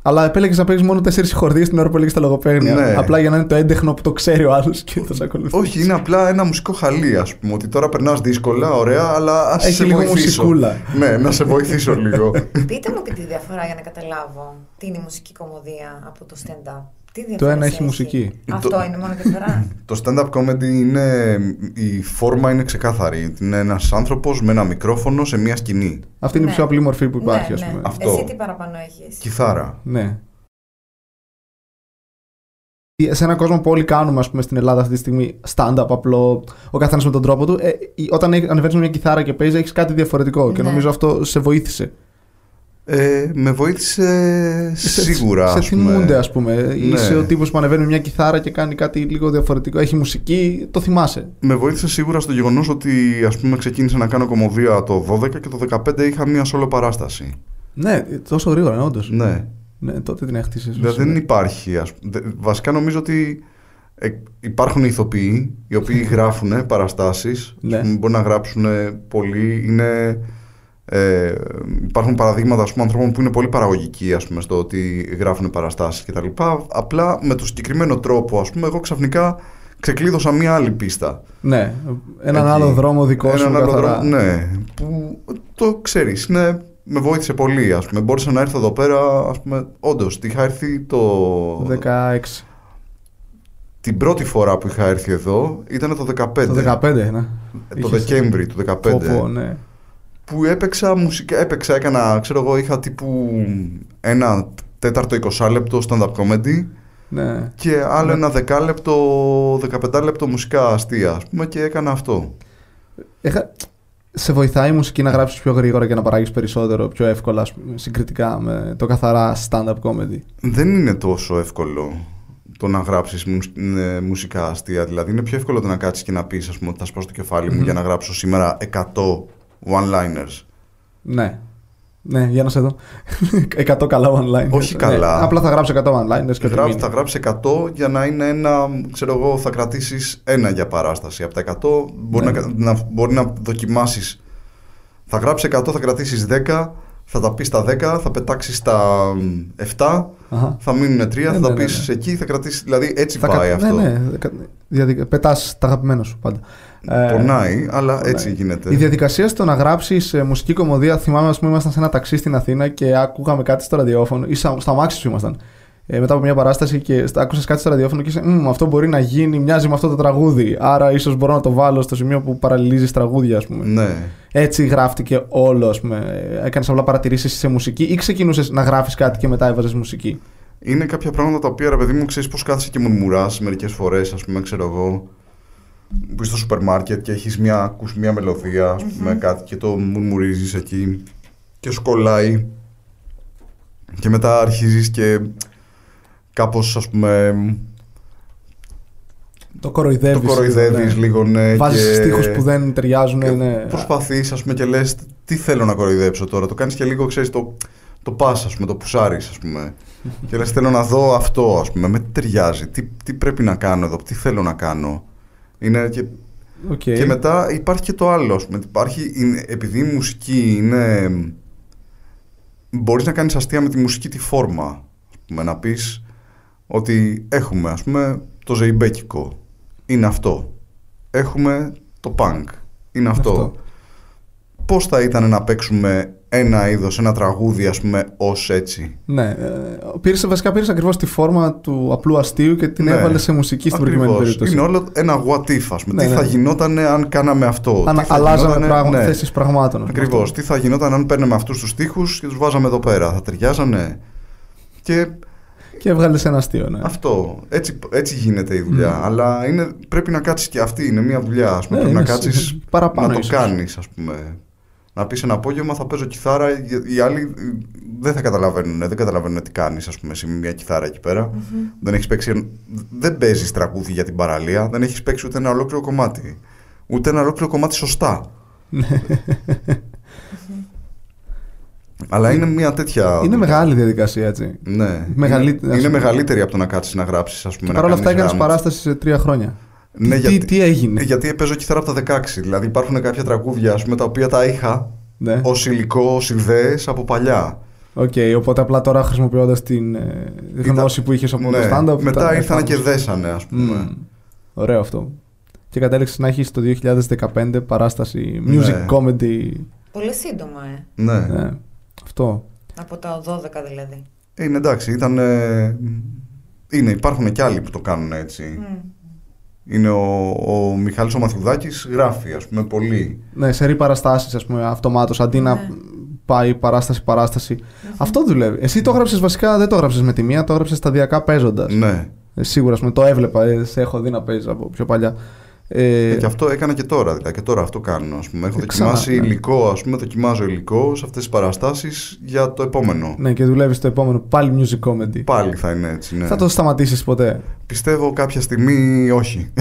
Αλλά επέλεγε να παίξεις μόνο τέσσερις χορδίες την ώρα που έλεγες τα λογοπαίγνια. Ναι. Απλά για να είναι το έντεχνο που το ξέρει ο άλλος και θα σε ακολουθείς. Όχι, είναι απλά ένα μουσικό χαλί, ας πούμε. Ότι τώρα περνάς δύσκολα, ωραία, αλλά ας Έχει σε λίγο βοηθήσω. μουσικούλα. ναι, να σε βοηθήσω λίγο. Πείτε μου και τη διαφορά για να καταλάβω τι είναι η μουσική κομμωδία από το stand-up. Τι Το διαφορά ένα έχει μουσική. Αυτό Το- είναι μόνο διαφορά. Το stand-up comedy είναι. Η φόρμα είναι ξεκάθαρη. Είναι ένας άνθρωπος με ένα μικρόφωνο σε μια σκηνή. Αυτή είναι η Ναι. πιο απλή μορφή που υπάρχει, ναι, ας ναι. πούμε. Αυτό. Εσύ τι παραπάνω έχεις; Κιθάρα. Ναι. Σε έναν κόσμο που όλοι κάνουμε, ας πούμε, στην Ελλάδα αυτή τη στιγμή stand-up απλό, ο καθένας με τον τρόπο του, ε, η- όταν ανεβαίνεις με μια κιθάρα και παίζεις, έχεις κάτι διαφορετικό. Και Ναι. νομίζω αυτό σε βοήθησε. Ε, με βοήθησε σίγουρα. Σε ας πούμε. θυμούνται, ας πούμε. Είσαι Ναι. ο τύπος που ανεβαίνει με μια κιθάρα και κάνει κάτι λίγο διαφορετικό. Έχει μουσική, το θυμάσαι. Με βοήθησε σίγουρα στο γεγονός ότι ας πούμε ξεκίνησα να κάνω κομμωδία το 12 και το 15 είχα μία solo παράσταση. Ναι, τόσο γρήγορα, όντως. Ναι. Ναι, τότε την έχτισες. Δηλαδή δεν υπάρχει. Ας... δε- Βασικά νομίζω ότι ε, υπάρχουν ηθοποιοί οι οποίοι γράφουν παραστάσεις. Ναι. Ας πούμε, Μπορεί να γράψουν πολύ. Είναι, ε, υπάρχουν παραδείγματα ας πούμε, ανθρώπων που είναι πολύ παραγωγικοί ας πούμε, στο ότι γράφουν παραστάσεις κτλ. Απλά με το συγκεκριμένο τρόπο, ας πούμε, εγώ ξαφνικά ξεκλείδωσα μία άλλη πίστα. Ναι, έναν Εκεί. άλλο δρόμο δικό σου. Έναν άλλο καθαρά. δρόμο, ναι. Που το ξέρεις, είναι, με βοήθησε πολύ. Ας πούμε. Μπόρεσα να έρθω εδώ πέρα, ας πούμε, όντως, είχα έρθει το... 16. Την πρώτη φορά που είχα έρθει εδώ ήταν το 15. Το 15, ναι. Το Είχες- Δεκέμβρη του 15. Πω, πω, ναι. Που έπαιξα μουσικά, έπαιξα, έκανα, ξέρω εγώ, είχα τύπου ένα τέταρτο 20 λεπτό stand-up comedy ναι. και άλλο Ναι. ένα δεκάλεπτο, 15 λεπτό μουσικά αστεία, ας πούμε, και έκανα αυτό. Έχα... Σε βοηθάει η μουσική να γράψεις πιο γρήγορα και να παράγεις περισσότερο, πιο εύκολα, ας πούμε, συγκριτικά με το καθαρά stand-up comedy; Δεν είναι τόσο εύκολο το να γράψεις μουσ- ε, μουσικά αστεία. Δηλαδή είναι πιο εύκολο το να κάτσεις και να πεις ας πούμε, ότι θα σπάσω το κεφάλι μου για να γράψω σήμερα 100 one-liners. Ναι. Ναι, για να σε δω. 100 καλά online. Όχι καλά. απλά θα γράψω 100 online. Και Γράψ, θα γράψεις 100 για να είναι ένα, ξέρω εγώ, θα κρατήσεις ένα για παράσταση. Από τα 100 μπορεί, Ναι. να, να, μπορεί να δοκιμάσεις. Θα γράψεις 100, θα κρατήσεις 10, θα τα πεις τα 10, θα πετάξεις τα 7, Αχα. θα μείνουν 3, θα Ναι, τα ναι, πεις ναι. εκεί, θα κρατήσεις, δηλαδή έτσι Θα πάει κα- αυτό. Ναι, ναι. κα- διαδικα- Πετάς τα αγαπημένα σου πάντα. Ε, Πονάει, αλλά πονάει. έτσι γίνεται. Η διαδικασία στο να γράψεις μουσική κομμωδία, θυμάμαι, ας πούμε, ήμασταν σε ένα ταξί στην Αθήνα και ακούγαμε κάτι στο ραδιόφωνο, ή στα, στα αμάξι σου ήμασταν. Ε, μετά από μια παράσταση και άκουσες κάτι στο ραδιόφωνο και είσαι, «Μμμ, αυτό μπορεί να γίνει, μοιάζει με αυτό το τραγούδι. Άρα ίσως μπορώ να το βάλω στο σημείο που παραλληλίζεις τραγούδια, ας πούμε. Ναι. Έτσι γράφτηκε όλο, ας πούμε. Έκανες απλά παρατηρήσεις σε μουσική ή ξεκινούσες να γράφεις κάτι και μετά έβαζες μουσική; Είναι κάποια πράγματα τα οποία, ρε παιδί μου, ξέρεις πώς κάθεσαι και μουρμουρά μερικές φορές, ας πούμε, ξέρω εγώ. Που είσαι στο σούπερ μάρκετ και έχεις μια, ακούς μια μελωδία, ας πούμε, κάτι και το μουρμουρίζεις εκεί και σου κολλάει. Και μετά αρχίζεις και κάπως, ας πούμε, Το κοροϊδεύεις. το κοροϊδεύεις λίγο, ναι. Βάζεις και- στίχους που δεν ταιριάζουν. και ναι. Προσπαθείς, ας πούμε, και λες τι θέλω να κοροϊδέψω τώρα. Το κάνεις και λίγο, ξέρεις, το, το πας, ας πούμε, το πουσάρεις, ας πούμε. και λες θέλω να δω αυτό, ας πούμε, με τι ταιριάζει, τι, τι πρέπει να κάνω εδώ, τι θέλω να κάνω. Είναι και, Οκ. και μετά υπάρχει και το άλλο, ας πούμε. Υπάρχει, είναι, επειδή η μουσική είναι... Μπορείς να κάνεις αστεία με τη μουσική τη φόρμα. Ας πούμε, να πεις ότι έχουμε, ας πούμε, το ζεϊμπέκικο. Είναι αυτό. Έχουμε το punk. Είναι αυτό. Αυτό. Πώς θα ήταν να παίξουμε ένα είδος, ένα τραγούδι, ας πούμε, ως έτσι. Ναι, ε, πήρες, βασικά πήρες ακριβώς τη φόρμα του απλού αστείου και την Ναι. έβαλες σε μουσική στην προκειμένη Ακριβώς. περίπτωση. Είναι όλο ένα what if, ας πούμε. Ναι, τι ναι. θα γινόταν αν κάναμε αυτό; Αν τι θα αλλάζαμε γινότανε- πράγματα, ναι. θέσεις πραγμάτων. ας πούμε. Ακριβώς. Τι θα γινόταν αν παίρναμε αυτούς τους τοίχου και τους βάζαμε εδώ πέρα; Θα ταιριάζανε; Και Και έβγαλες ένα αστείο, ναι. Αυτό. Έτσι, έτσι γίνεται η δουλειά. Αλλά είναι, πρέπει να κάτσεις και αυτή. Είναι μια δουλειά. Ας πούμε. Ναι, πρέπει να είναι κάτσεις σ- παραπάνω να το ίσως. κάνεις, ας πούμε. Να πεις ένα απόγευμα θα παίζω κιθάρα. οι- Οι άλλοι δεν θα καταλαβαίνουν. Δεν καταλαβαίνουν τι κάνεις, ας πούμε, σε μια κιθάρα εκεί πέρα. Δεν έχεις παίξει. Δεν παίζεις τραγούδι για την παραλία. Δεν έχεις παίξει ούτε ένα ολόκληρο κομμάτι. Ούτε ένα ολόκληρο κομμάτι σωστά. Αλλά είναι μια τέτοια. Είναι μεγάλη διαδικασία, έτσι. Ναι. Μεγαλύτερη, είναι, ας είναι πούμε. μεγαλύτερη από το να κάτσεις να γράψεις, ας πούμε. Και να παρ' όλα αυτά κάνεις έκανες γράμματα. παράσταση σε τρία χρόνια. Ναι, τι, γιατί, τι έγινε; γιατί παίζω κιθάρα από τα 16. Δηλαδή υπάρχουν κάποια τραγούδια ας πούμε, τα οποία τα είχα Ναι. ως υλικό, ως ιδέες από παλιά. Οκ, οπότε απλά τώρα χρησιμοποιώντας την ε, γνώση που είχες από Ναι, το stand-up. Μετά τα- ήρθαν και εφάρμοσες. δέσανε, ας πούμε. Μμμ. Ωραίο αυτό. Και κατέληξε να έχεις το 2015 παράσταση music Ναι. comedy. Πολύ σύντομα, ε. Ναι. Ναι. Αυτό. Από τα 12 δηλαδή. Είναι εντάξει, ήταν. ε, είναι, υπάρχουν και άλλοι που το κάνουν έτσι. Μμ. Είναι ο, ο Μιχάλης ο Μαθιουδάκης, γράφει, ας πούμε, πολύ. Ναι, σε ρί παραστάσεις, ας πούμε, αυτομάτως αντί να Ναι. πάει παράσταση-παράσταση. Αυτό δουλεύει. Εσύ το έγραψες βασικά, δεν το έγραψες με τη μία, το έγραψες σταδιακά παίζοντας. Ναι. σίγουρα, ας πούμε, το έβλεπα, ε, σε έχω δει να παίζεις από πιο παλιά. Ε, Ε, και αυτό έκανα και τώρα, δηλαδή. Και τώρα αυτό κάνω. Ας πούμε. Έχω Ε, ξανά, δοκιμάσει ναι. υλικό, ας πούμε, δοκιμάζω υλικό σε αυτές τις παραστάσεις για το επόμενο. Ναι, και δουλεύεις το επόμενο πάλι music comedy. Πάλι θα είναι έτσι, ναι. Θα το σταματήσεις ποτέ; Πιστεύω κάποια στιγμή όχι.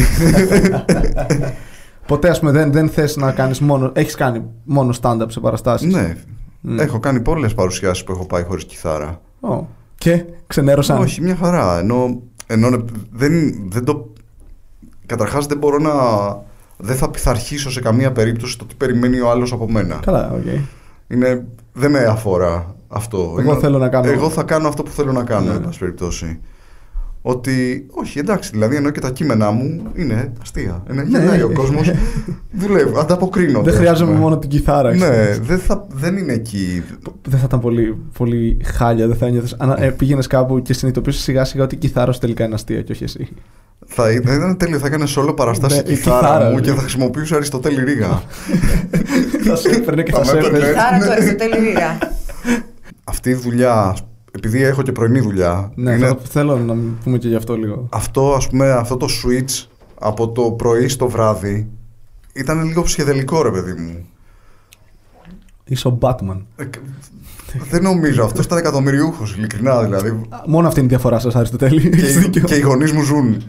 Ποτέ, ας πούμε, δεν, δεν θες να κάνεις μόνο. Έχεις κάνει μόνο stand-up σε παραστάσεις; ναι. Μμ. Έχω κάνει πολλές παρουσιάσεις που έχω πάει χωρίς κιθάρα. Και ξενέρωσαν; Όχι, μια χαρά. Ενώ, ενώ δεν, δεν το... Καταρχάς δεν μπορώ να... Δεν θα πειθαρχήσω σε καμία περίπτωση το τι περιμένει ο άλλος από μένα. Καλά, οκ. Είναι, δεν με αφορά αυτό. Εγώ Είναι- θέλω να κάνω- Εγώ θα κάνω αυτό που θέλω να κάνω, Ναι. εν πάση περιπτώσει. Ότι, όχι, εντάξει, δηλαδή ενώ και τα κείμενά μου είναι αστεία. Είναι, Ναι. γελάει ο κόσμος. δουλεύει, ανταποκρίνονται. Δεν ας χρειάζομαι πούμε. μόνο την κιθάρα. Ναι, ξέρεις. δεν, θα, δεν είναι εκεί. Δεν θα ήταν πολύ, πολύ χάλια, δεν θα ένιωθες. Αν ε, πήγαινες κάπου και συνειδητοποιούσε σιγά σιγά ότι η κιθάρα σου τελικά είναι αστεία και όχι εσύ. Θα ήταν, ήταν τέλειο, θα έκανες όλο παραστάσει Ναι, η η κιθάρα, κιθάρα, μου ναι. και θα χρησιμοποιούσε Αριστοτέλη Ρίγα. θα σε έπαιρνε και Θα θα με σε έπαιρνε. έπαιρνε. Άρα ναι. του Αριστοτέλη Ρίγα. Αυτή η δουλειά, επειδή έχω και πρωινή δουλειά, Ναι, είναι θα- θέλω να πούμε και γι' αυτό λίγο. αυτό, ας πούμε, αυτό το switch από το πρωί στο βράδυ ήταν λίγο ψυχεδελικό, ρε παιδί μου. Είσαι ο Batman. Ε, κ- Δεν νομίζω. Αυτός ήταν εκατομμυριούχος, ειλικρινά δηλαδή. Α, Μόνο αυτή είναι η διαφορά σας, Αριστοτέλη. και, Έχεις οι- δίκιο. και οι γονείς μου ζουν.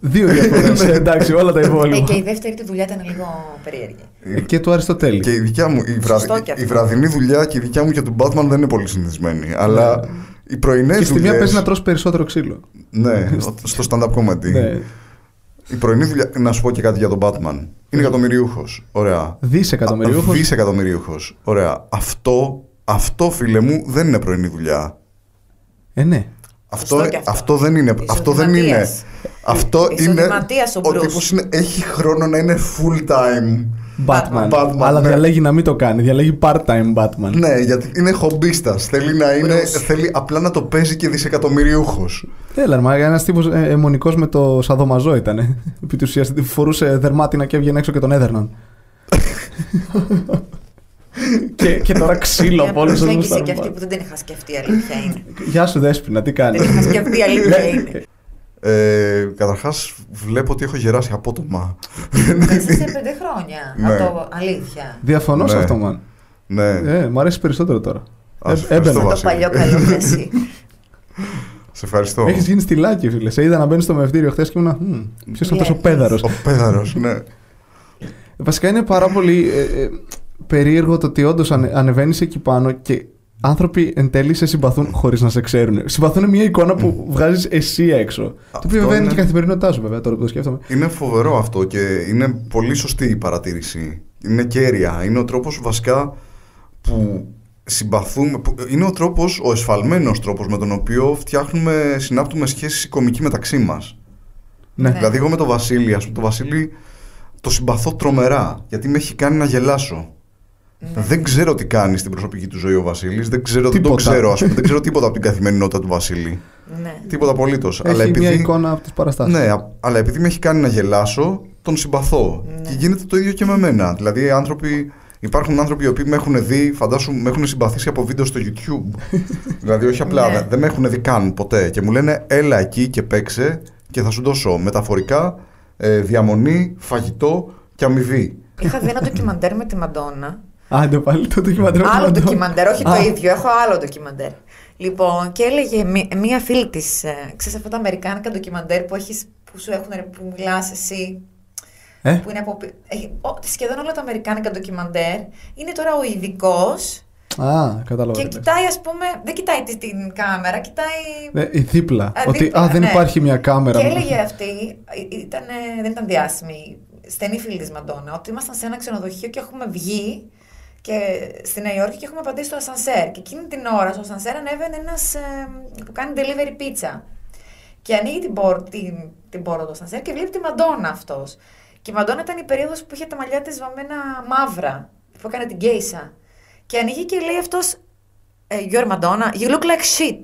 Δύο διαφορές. εντάξει, όλα τα Ε, υπόλοιπα. και η δεύτερη του δουλειά ήταν λίγο περίεργη. Ε, Και του Αριστοτέλη. και η, δικιά μου, η, βραδυ- Σωστό κι αυτό. η βραδινή δουλειά και η δικιά μου και του Batman δεν είναι πολύ συνηθισμένη. Αλλά οι πρωινές Και στη μία δουλειές- παίζει να τρως περισσότερο ξύλο. Ναι, στο stand-up comedy. Ναι. Η πρωινή δουλειά. Να σου πω και κάτι για τον Batman. Είναι εκατομμυριούχος. Ωραία. Δισεκατομμυριούχος. Δισεκατομμυριούχος. Ωραία. Αυτό, αυτό, φίλε μου, δεν είναι πρωινή δουλειά. Ε, ναι. Αυτό, Σωστό κι αυτό. αυτό δεν είναι. Αυτό δεν είναι. Ισοδηματίας. Αυτό είναι. Ισοδηματίας ο Ο Bruce. τύπος είναι, έχει χρόνο να είναι full time. Batman. Batman, Αλλά ναι. διαλέγει να μην το κάνει. Διαλέγει part-time Batman. Ναι, γιατί είναι χομπίστας. Θέλει να είναι. Bruce. Θέλει απλά να το παίζει και δισεκατομμυριούχος. Έλα, μα ένας τύπος ε, αιμονικός με το σαδομαζό ήταν. Επί της ουσίας, φορούσε δερμάτινα και έβγαινε έξω και τον έδερναν. και, και τώρα ξύλο Μια από όλους τους προσέγγιση και αυτή που δεν την είχα σκεφτεί αλήθεια είναι. Γεια σου, Δέσποινα, τι κάνεις; Δεν είχα σκεφτεί αλήθεια είναι. Ε, Καταρχάς, βλέπω ότι έχω γεράσει απότομα. Εσύ σε πέντε χρόνια. Ναι. Από το αλήθεια. Διαφωνώ σε Ναι. αυτό, man. ναι. Ε, μου αρέσει περισσότερο τώρα. Α, Ε, σε ευχαριστώ, έμπαινα. Το Βασίλη. παλιό καλό κι εσύ. Σε ευχαριστώ. Έχεις γίνει στυλάκι, φίλε. Σε είδα να μπαίνεις στο μευτήριο χθες και ήμουν. Ποιος είναι αυτός ο Βλέπεις. πέδαρος. Ο πέδαρος, ναι. Βασικά είναι πάρα πολύ ε, ε, περίεργο το ότι όντως ανε, ανεβαίνεις εκεί πάνω και άνθρωποι εν τέλει σε συμπαθούν χωρίς να σε ξέρουν. Συμπαθούν μια εικόνα που βγάζεις εσύ έξω. Το Αυτό οποίο βέβαια είναι είναι- και η καθημερινότητά σου, βέβαια, τώρα που το σκέφτομαι. Είναι φοβερό αυτό και είναι πολύ σωστή η παρατήρηση. Είναι κέρια. Είναι ο τρόπος βασικά που συμπαθούμε. που- Είναι ο τρόπος, ο εσφαλμένος τρόπος με τον οποίο φτιάχνουμε, συνάπτουμε σχέσεις κομική μεταξύ μας. Ναι. Ναι. Δηλαδή εγώ με τον Βασίλη, ας πούμε, τον Βασίλη το συμπαθώ τρομερά γιατί με έχει κάνει να γελάσω. Ναι. Δεν ξέρω τι κάνει στην προσωπική του ζωή ο Βασίλης, δεν ξέρω, δεν το Τίποτα. ξέρω, ας πούμε, δεν ξέρω τίποτα από την καθημερινότητα του Βασίλη. Ναι. Τίποτα απολύτως. Έχει Αλλά επειδή... μια εικόνα από τις παραστάσεις. Ναι, α- αλλά επειδή με έχει κάνει να γελάσω, τον συμπαθώ. Ναι. Και γίνεται το ίδιο και με μένα. Δηλαδή, οι άνθρωποι, Υπάρχουν άνθρωποι οι οποίοι με έχουν δει, φαντάσου, με έχουν συμπαθήσει από βίντεο στο YouTube. δηλαδή, όχι απλά, Ναι. δεν- δεν με έχουν δει καν ποτέ. Και μου λένε, έλα εκεί και παίξε και θα σου δώσω μεταφορικά ε, διαμονή, φαγητό και αμοιβή. Είχα δει ένα ντοκιμαντέρ με τη Μαντόνα. Άντε πάλι το ντοκιμαντέρ. με Άλλο τον Αντώνη. ντοκιμαντέρ, όχι Α, το ίδιο. Έχω άλλο ντοκιμαντέρ. Λοιπόν, και έλεγε μí- μία φίλη της, ξέρεις αυτά τα αμερικάνικα ντοκιμαντέρ που, έχεις, που σου έχουν, ρε, που μιλάς εσύ. Ε, Που είναι από. πι- Έχει, ο- σχεδόν όλα τα αμερικάνικα ντοκιμαντέρ. Είναι τώρα ο ειδικός Α, κατάλαβα. και τι λες. κοιτάει, ας πούμε. Δεν κοιτάει τη- την κάμερα, κοιτάει. Ε, η δίπλα. Α, Ότι δίπλα, α, δεν ναι. υπάρχει μια κάμερα. Και έλεγε αυτή, ε, ήταν, δεν ήταν διάσημη, στενή φίλη της Μαντόνα, ότι ήμασταν σε ένα ξενοδοχείο και έχουμε βγει και στη Νέα Υόρκη και έχουμε πατήσει στο ασανσέρ. Και εκείνη την ώρα στο ασανσέρ ανέβαινε ένας που κάνει delivery pizza. Και ανοίγει την, πόρ, την, την πόρτα του ασανσέρ και βλέπει τη Μαντόνα αυτός. Και η Μαντόνα ήταν η περίοδος που είχε τα μαλλιά της βαμμένα μαύρα, που έκανε την γκέισα. Και ανοίγει και λέει αυτός, You're Madonna, you look like shit.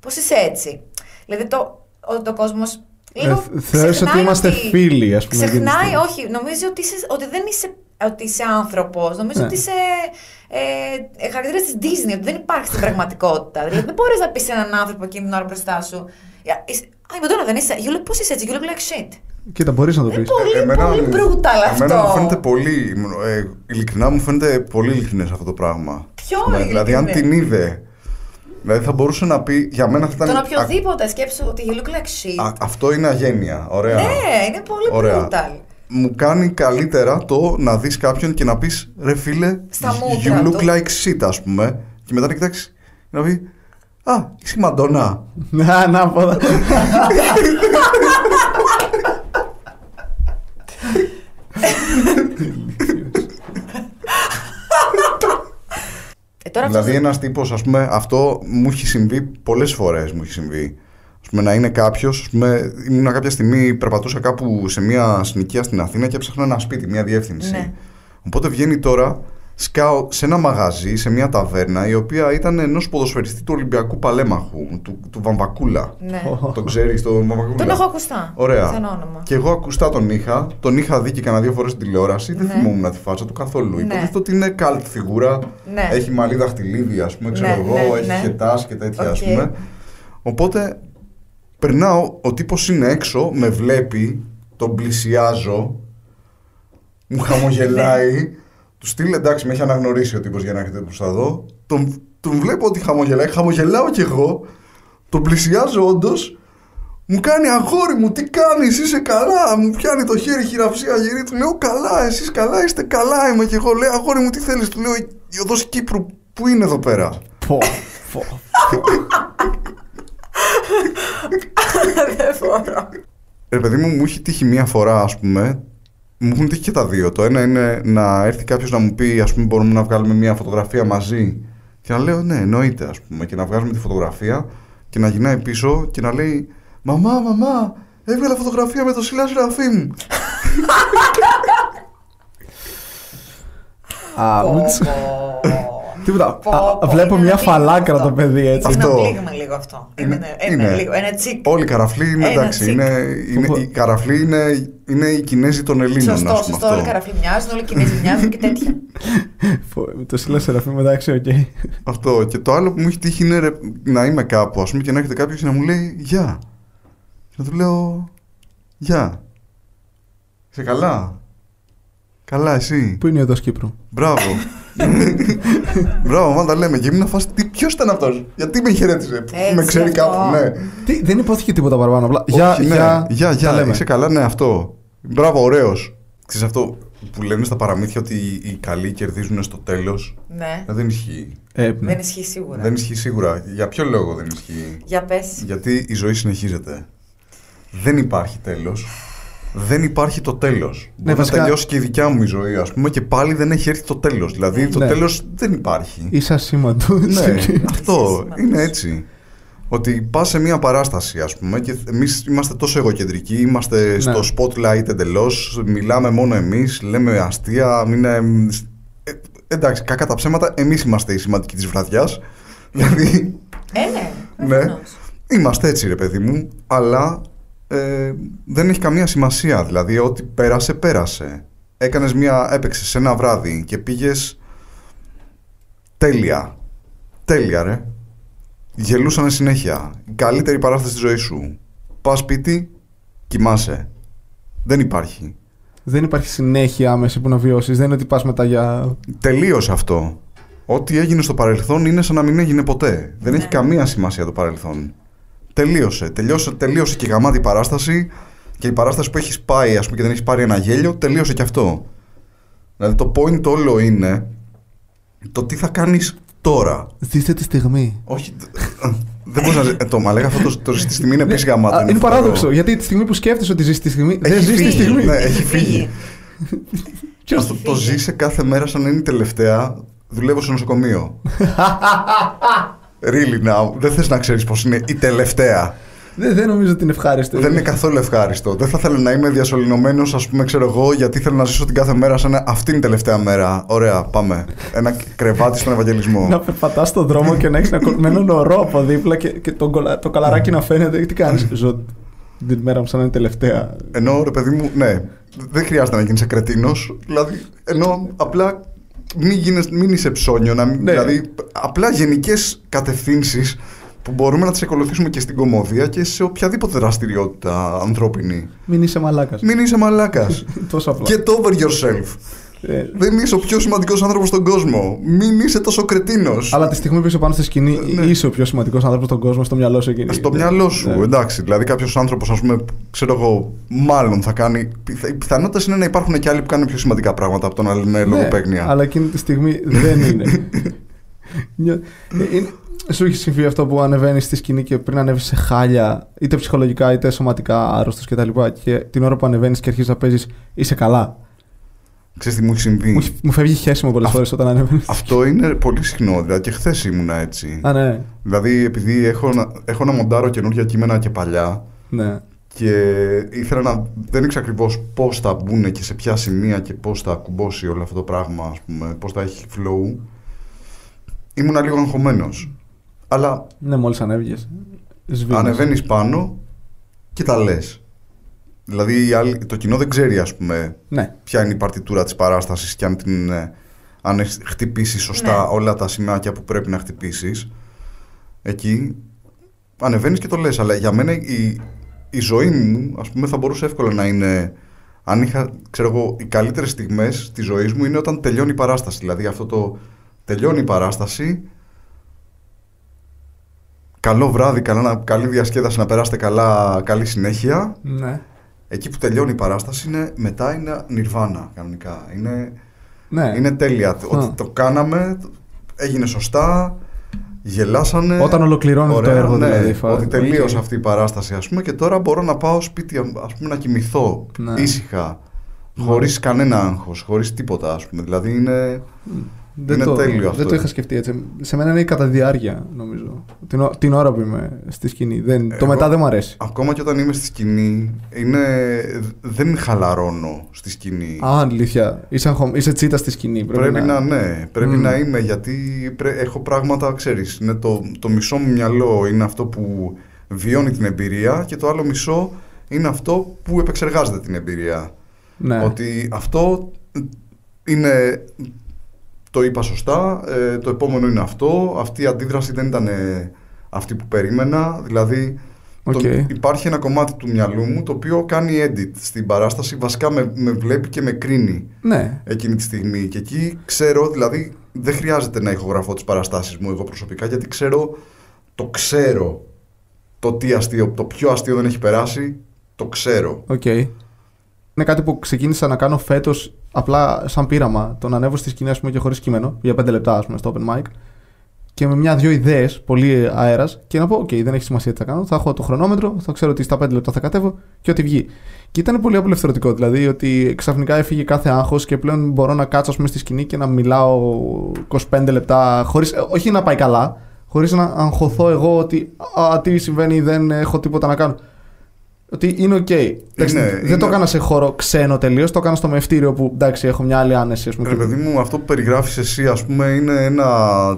Πώς είσαι έτσι; Δηλαδή το, ο, το κόσμος. Ε, θεωρείς ότι είμαστε φίλοι, ας πούμε, εκείνη τη Ξεχνάει, στιγμή. όχι. Νομίζω ότι, είσαι, ότι δεν είσαι, ότι είσαι άνθρωπος. Νομίζω Ναι. ότι είσαι ε, ε, χαρακτήρας της Disney, ότι δεν υπάρχει στην πραγματικότητα. δηλαδή δεν μπορείς να πεις σε έναν άνθρωπο εκείνη την ώρα μπροστά σου. «Για- είσαι- Α, η Μαντόνα δεν είσαι. You look, πώς είσαι έτσι, you look like shit. Κοίτα, μπορείς να το Είναι πεις. πολύ, πολύ μου- brutal αυτό. Εμένα μου φαίνεται πολύ, ε, ειλικρινά μου φαίνεται πολύ ειλικρινές αυτό το πράγμα. Ποιο Ναι, Δηλαδή αν ειλικρινές; την είδε, δηλαδή θα μπορούσε να πει, για μένα θα ήταν... Τον α- οποιοδήποτε σκέψου ότι you look like shit. α, αυτό είναι αγένεια, ωραία. Ναι, είναι πολύ Ωραία. brutal. Μου κάνει καλύτερα το να δεις κάποιον και να πεις ρε φίλε, Στα you μούτρα look του. like shit ας πούμε και μετά να κοιτάξεις και να πει Α, είσαι η Μαντόνα. Να, να πω. Ε, τώρα δηλαδή αυτός- ένας τύπος ας πούμε αυτό μου έχει συμβεί πολλές φορές μου έχει συμβεί. Ας πούμε, να είναι κάποιος, ήμουν κάποια στιγμή, περπατούσα κάπου σε μια συνοικία στην Αθήνα και έψαχνα ένα σπίτι, μια διεύθυνση. Ναι. Οπότε βγαίνει τώρα, σκάω σε ένα μαγαζί, σε μια ταβέρνα, η οποία ήταν ενός ποδοσφαιριστή του Ολυμπιακού Παλέμαχου, του, του Βαμβακούλα. Ναι. Τον ξέρεις, τον Βαμβακούλα; Τον έχω ακουστά. Ωραία. Σαν όνομα. Και εγώ ακουστά τον είχα, τον είχα δει και κανένα δύο φορές στην τηλεόραση, δεν Ναι. θυμόμουν τη φάτσα του καθόλου. Ναι. Υποτίθεται ότι είναι cult φιγούρα, Ναι. έχει μαλλί δαχτυλίδι, ας πούμε, ξέρω Ναι, εγώ, ναι, έχει ναι. χετάς και τέτοια, ας Οκ. πούμε. Οπότε περνάω, ο τύπος είναι έξω, με βλέπει, τον πλησιάζω, μου χαμογελάει, του στείλει εντάξει, με έχει αναγνωρίσει ο τύπος για να έρχεται προς τα δω. Τον, τον βλέπω ότι χαμογελάει, χαμογελάω κι εγώ, τον πλησιάζω όντως. Μου κάνει αγόρι μου, τι κάνεις, είσαι καλά. Μου πιάνει το χέρι χειραψία γυρί. Του λέω καλά, εσείς καλά, είστε καλά. Είμαι και εγώ. Λέει αγόρι μου, τι θέλεις. Του λέω η οδός Κύπρου, πού είναι εδώ πέρα; Πω, πω. Δεν μπορώ. Ρε παιδί μου, μου έχει τύχει μία φορά, ας πούμε. Μου έχουν τύχει και τα δύο. Το ένα είναι να έρθει κάποιος να μου πει, ας πούμε, μπορούμε να βγάλουμε μία φωτογραφία μαζί. Και να λέω, ναι, εννοείται, ας πούμε. Και να βγάζουμε τη φωτογραφία και να γυρνάει πίσω και να λέει, Μαμά, μαμά, έβγαλα φωτογραφία με το Σιλά Σεραφείμ. Α, Πω, μουτς. πω. Τίποτα. Πω, Α, πω, Βλέπω είναι μια ένα πλήγμα φαλάκρα αυτό. το παιδί έτσι. Είναι Αυτό. ένα πλήγμα λίγο αυτό. Είναι, ένα- ένα, είναι. λίγο, ένα τσικ. Όλοι οι καραφλοί είναι Ένα εντάξει. τσικ. Είναι, είναι, Πω, πω. οι καραφλοί είναι, είναι οι Κινέζοι των Ελλήνων. Σωστό, ας πούμε, σωστό. αυτό. Όλοι οι καραφλοί μοιάζουν, όλοι οι Κινέζοι μοιάζουν και τέτοια. Πω, Το σύλλα Σεραφείμ, εντάξει, οκ. Αυτό. Και το άλλο που μου έχει τύχει είναι ρε, να είμαι κάπου, ας πούμε, και να έρχεται κάποιος και να μου λέει Γεια. Και να του λέω Γεια. Είσαι καλά; Καλά, εσύ; Πού είναι η οδός Κύπρου; Μπράβο. Μπράβο, μα τα λέμε. Και ήμουν φάση, ποιος ήταν αυτός; Γιατί με χαιρέτησε; Έτσι, με ξέρει αυτό. κάπου, ναι. Τι, δεν υπόθηκε τίποτα παραπάνω. Απλά. Γεια, Όχι, ναι. γεια. Γεια, τα γεια. λέμε. Είσαι καλά, ναι, αυτό. Μπράβο, ωραίος. Ξέρεις αυτό που λένε στα παραμύθια ότι οι καλοί κερδίζουν στο τέλος; Ναι. Δεν ισχύει. Ε, ναι. Δεν ισχύει σίγουρα. Δεν ισχύει σίγουρα. Για ποιο λόγο δεν ισχύει; Για πες. Γιατί η ζωή συνεχίζεται. Δεν υπάρχει τέλος. Δεν υπάρχει το τέλος. Μπορεί να Ναι, βασικά- τελειώσει και η δικιά μου η ζωή, ας πούμε, και πάλι δεν έχει έρθει το τέλος. Δηλαδή το Ναι. τέλος δεν υπάρχει. Είσαι ασήμαντος. ναι, αυτό Είσαι είναι έτσι. Ότι πας σε μια παράσταση, ας πούμε, και εμείς είμαστε τόσο εγωκεντρικοί, είμαστε Ναι. στο spotlight εντελώς, μιλάμε μόνο εμείς, λέμε αστεία, είναι. Ε, εντάξει, κακά τα ψέματα, εμείς είμαστε οι σημαντικοί της βραδιάς. Δηλαδή, Ε, ναι. ναι. προφανώς. Είμαστε έτσι, ρε παιδί μου, αλλά ε, δεν έχει καμία σημασία. Δηλαδή, ό,τι πέρασε, πέρασε. έκανες μια, έπαιξες σε ένα βράδυ και πήγες τέλεια. Τέλεια ρε. Γελούσανε συνέχεια. Η καλύτερη παράσταση της ζωής σου. Πας σπίτι, κοιμάσαι. Δεν υπάρχει. Δεν υπάρχει συνέχεια άμεση που να βιώσεις. Δεν είναι ότι πας μετά για. Τελείωσε αυτό. Ό,τι έγινε στο παρελθόν είναι σαν να μην έγινε ποτέ. Δεν έχει Ναι. καμία σημασία το παρελθόν. Τελείωσε. Τελείωσε, τελείωσε και η γαμάτη παράσταση και η παράσταση που έχεις πάει, ας πούμε, και δεν έχεις πάρει ένα γέλιο, τελείωσε και αυτό. Δηλαδή το point όλο είναι το τι θα κάνεις τώρα. Ζήστε τη στιγμή. Όχι. δεν μπορείς να. ζει- Ε, το μα λέγα αυτό το, το ζει στη στιγμή είναι επίσης γαμάτο. Α, είναι φοβερό. παράδοξο. Γιατί τη στιγμή που σκέφτεσαι ότι ζει τη στιγμή, δεν Έχει ζει τη φύγει. στιγμή. Ναι, έχει φύγει. Ποιος- Αυτό το ζήσε κάθε μέρα σαν να είναι η τελευταία. Δουλεύω σε νοσοκομείο. really now. Δεν θες να ξέρεις πώ είναι η τελευταία. Δεν, δεν νομίζω ότι είναι ευχάριστο. Δεν είναι καθόλου ευχάριστο. Δεν θα ήθελα να είμαι διασωληνωμένος, ας πούμε, ξέρω εγώ, γιατί θέλω να ζήσω την κάθε μέρα σαν να αυτή είναι η τελευταία μέρα. Ωραία, πάμε. Ένα κρεβάτι στον Ευαγγελισμό. Να περπατάς στον δρόμο και να έχεις ένα κο- με έναν ορό από δίπλα και, και το, κολα- το καλαράκι να φαίνεται. Τι κάνεις; Ζω την μέρα μου σαν να είναι τελευταία. Ενώ ρε παιδί μου, ναι, δεν χρειάζεται να γίνεις κρετίνος. Δηλαδή, ενώ απλά μην, γίνες, μην είσαι ψώνιο. Να, μην- Ναι. Δηλαδή, απλά γενικές κατευθύνσεις που μπορούμε να τις ακολουθήσουμε και στην κομμωδία και σε οποιαδήποτε δραστηριότητα ανθρώπινη. Μην είσαι μαλάκας. Μην είσαι μαλάκας. Τόσο απλά. Get over yourself. Ε, Δεν είσαι ο πιο σημαντικός άνθρωπος στον κόσμο. Μην είσαι τόσο κρετίνο. αλλά τη στιγμή που είσαι πάνω στη σκηνή, Ναι. είσαι ο πιο σημαντικός άνθρωπος στον κόσμο στο μυαλό σου εκείνη. Στο Ναι. μυαλό σου, Ναι. εντάξει. Δηλαδή, κάποιος άνθρωπος, ας πούμε, ξέρω εγώ, μάλλον θα κάνει. πιθα- Οι πιθανότητες είναι να υπάρχουν και άλλοι που κάνουν πιο σημαντικά πράγματα από το να λένε Ναι, λογοπαίγνια. αλλά εκείνη τη στιγμή δεν είναι. Νιώ- ε, είναι- Σου έχει συμβεί αυτό που ανεβαίνεις στη σκηνή και πριν ανέβεις σε χάλια, είτε ψυχολογικά είτε σωματικά άρρωστος κτλ. Και, και την ώρα που ανεβαίνεις και αρχίζεις να παίζεις, είσαι καλά; Ξέρεις τι μου έχει συμβεί; Μου, έχει- μου φεύγει χέσιμο πολλές φορές όταν ανεβαίνει. Αυτό είναι πολύ συχνό. Δηλαδή και χθες ήμουνα έτσι. Α, ναι. Δηλαδή, επειδή έχω να, έχω να μοντάρω καινούργια κείμενα και παλιά ναι. και ήθελα να. Δεν ήξερα ακριβώς πώς θα μπουν και σε ποια σημεία και πώς θα κουμπώσει όλο αυτό το πράγμα, ας πούμε, πώς θα έχει flow. Ήμουνα λίγο αγχωμένος. Αλλά Ναι, μόλις ανέβηκες. ανεβαίνεις πάνω και τα λες. Δηλαδή, οι άλλοι- το κοινό δεν ξέρει, ας πούμε, Ναι. ποια είναι η παρτιτούρα της παράστασης και αν, την, ε, αν έχεις χτυπήσεις σωστά Ναι. όλα τα σημάδια που πρέπει να χτυπήσεις εκεί ανεβαίνεις και το λες αλλά για μένα η, η ζωή μου ας πούμε θα μπορούσε εύκολα να είναι αν είχα ξέρω εγώ οι καλύτερες στιγμές της ζωής μου είναι όταν τελειώνει η παράσταση δηλαδή αυτό το τελειώνει η παράσταση καλό βράδυ, καλά, καλή διασκέδαση να περάσετε καλά, καλή συνέχεια Ναι. Εκεί που τελειώνει η παράσταση είναι, μετά είναι νιρβάνα κανονικά. Είναι, ναι. είναι τέλεια. Ότι το κάναμε, έγινε σωστά, γελάσανε. Όταν ολοκληρώνεται το έργο, ναι, δηλαδή, φα- Ότι τελείωσε οκ. αυτή η παράσταση, ας πούμε, και τώρα μπορώ να πάω σπίτι, ας πούμε, να κοιμηθώ Ναι. ήσυχα, χωρίς κανένα άγχος, χωρίς τίποτα, ας πούμε. Δηλαδή είναι... Δεν είναι το, τέλειο αυτό. Δεν το είχα σκεφτεί έτσι. Σε μένα είναι κατά διάρκεια, νομίζω. Την, ω- την ώρα που είμαι στη σκηνή. Δεν, το Εγώ- μετά δεν μου αρέσει. Ακόμα και όταν είμαι στη σκηνή, είναι, δεν χαλαρώνω στη σκηνή. Α, αλήθεια. Είσαι, αγχω- είσαι τσίτα στη σκηνή. Πρέπει, Πρέπει να, ναι, πρέπει Μμμ. να είμαι γιατί πρέ- έχω πράγματα, ξέρεις, είναι το, το μισό μου μυαλό είναι αυτό που βιώνει την εμπειρία και το άλλο μισό είναι αυτό που επεξεργάζεται την εμπειρία. Ναι. Ότι αυτό είναι, το είπα σωστά, ε, το επόμενο είναι αυτό, αυτή η αντίδραση δεν ήταν ε, αυτή που περίμενα, δηλαδή το- Οκ. υπάρχει ένα κομμάτι του μυαλού μου το οποίο κάνει edit στην παράσταση, βασικά με, με βλέπει και με κρίνει ναι. εκείνη τη στιγμή. Και εκεί ξέρω, δηλαδή δεν χρειάζεται να ηχογραφώ τις παραστάσεις μου εγώ προσωπικά, γιατί ξέρω, το ξέρω το τι αστείο, το πιο αστείο δεν έχει περάσει, το ξέρω. Οκ. Είναι κάτι που ξεκίνησα να κάνω φέτος απλά σαν πείραμα. Το να ανέβω στη σκηνή ας πούμε, και χωρίς κείμενο για 5 λεπτά ας πούμε, στο open mic και με μια-δυο ιδέες πολύ αέρας και να πω: Οκ, δεν έχει σημασία τι θα κάνω. Θα έχω το χρονόμετρο, θα ξέρω ότι στα 5 λεπτά θα κατέβω και ό,τι βγει. Και ήταν πολύ απελευθερωτικό. Δηλαδή ότι ξαφνικά έφυγε κάθε άγχος και πλέον μπορώ να κάτσω ας πούμε, στη σκηνή και να μιλάω 25 λεπτά χωρίς, ε, όχι να πάει καλά, χωρίς να αγχωθώ εγώ ότι α, τι συμβαίνει, δεν έχω τίποτα να κάνω. Ότι είναι οκ. Εντάξει, δεν είναι- το έκανα σε χώρο ξένο τελείως, το έκανα στο Μαιευτήριο που εντάξει, έχω μια άλλη άνεση. Ας πούμε, Ρε παιδί μου, αυτό που περιγράφεις εσύ, ας πούμε, είναι ένα,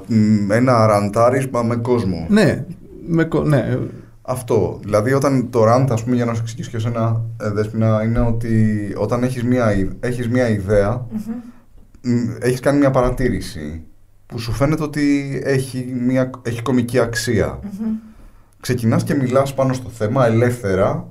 μ, ένα ραντάρισμα με κόσμο. Ναι, με, κο- ναι. Αυτό. Δηλαδή, όταν το rant, ας πούμε, για να σου εξηγήσω και εσένα, ε, Δέσποινα, είναι ότι όταν έχεις μια, ι- έχεις μια ιδέα, μ, έχεις κάνει μια παρατήρηση που σου φαίνεται ότι έχει, μια, έχει κομική αξία. Ξεκινάς και μιλάς πάνω στο θέμα ελεύθερα,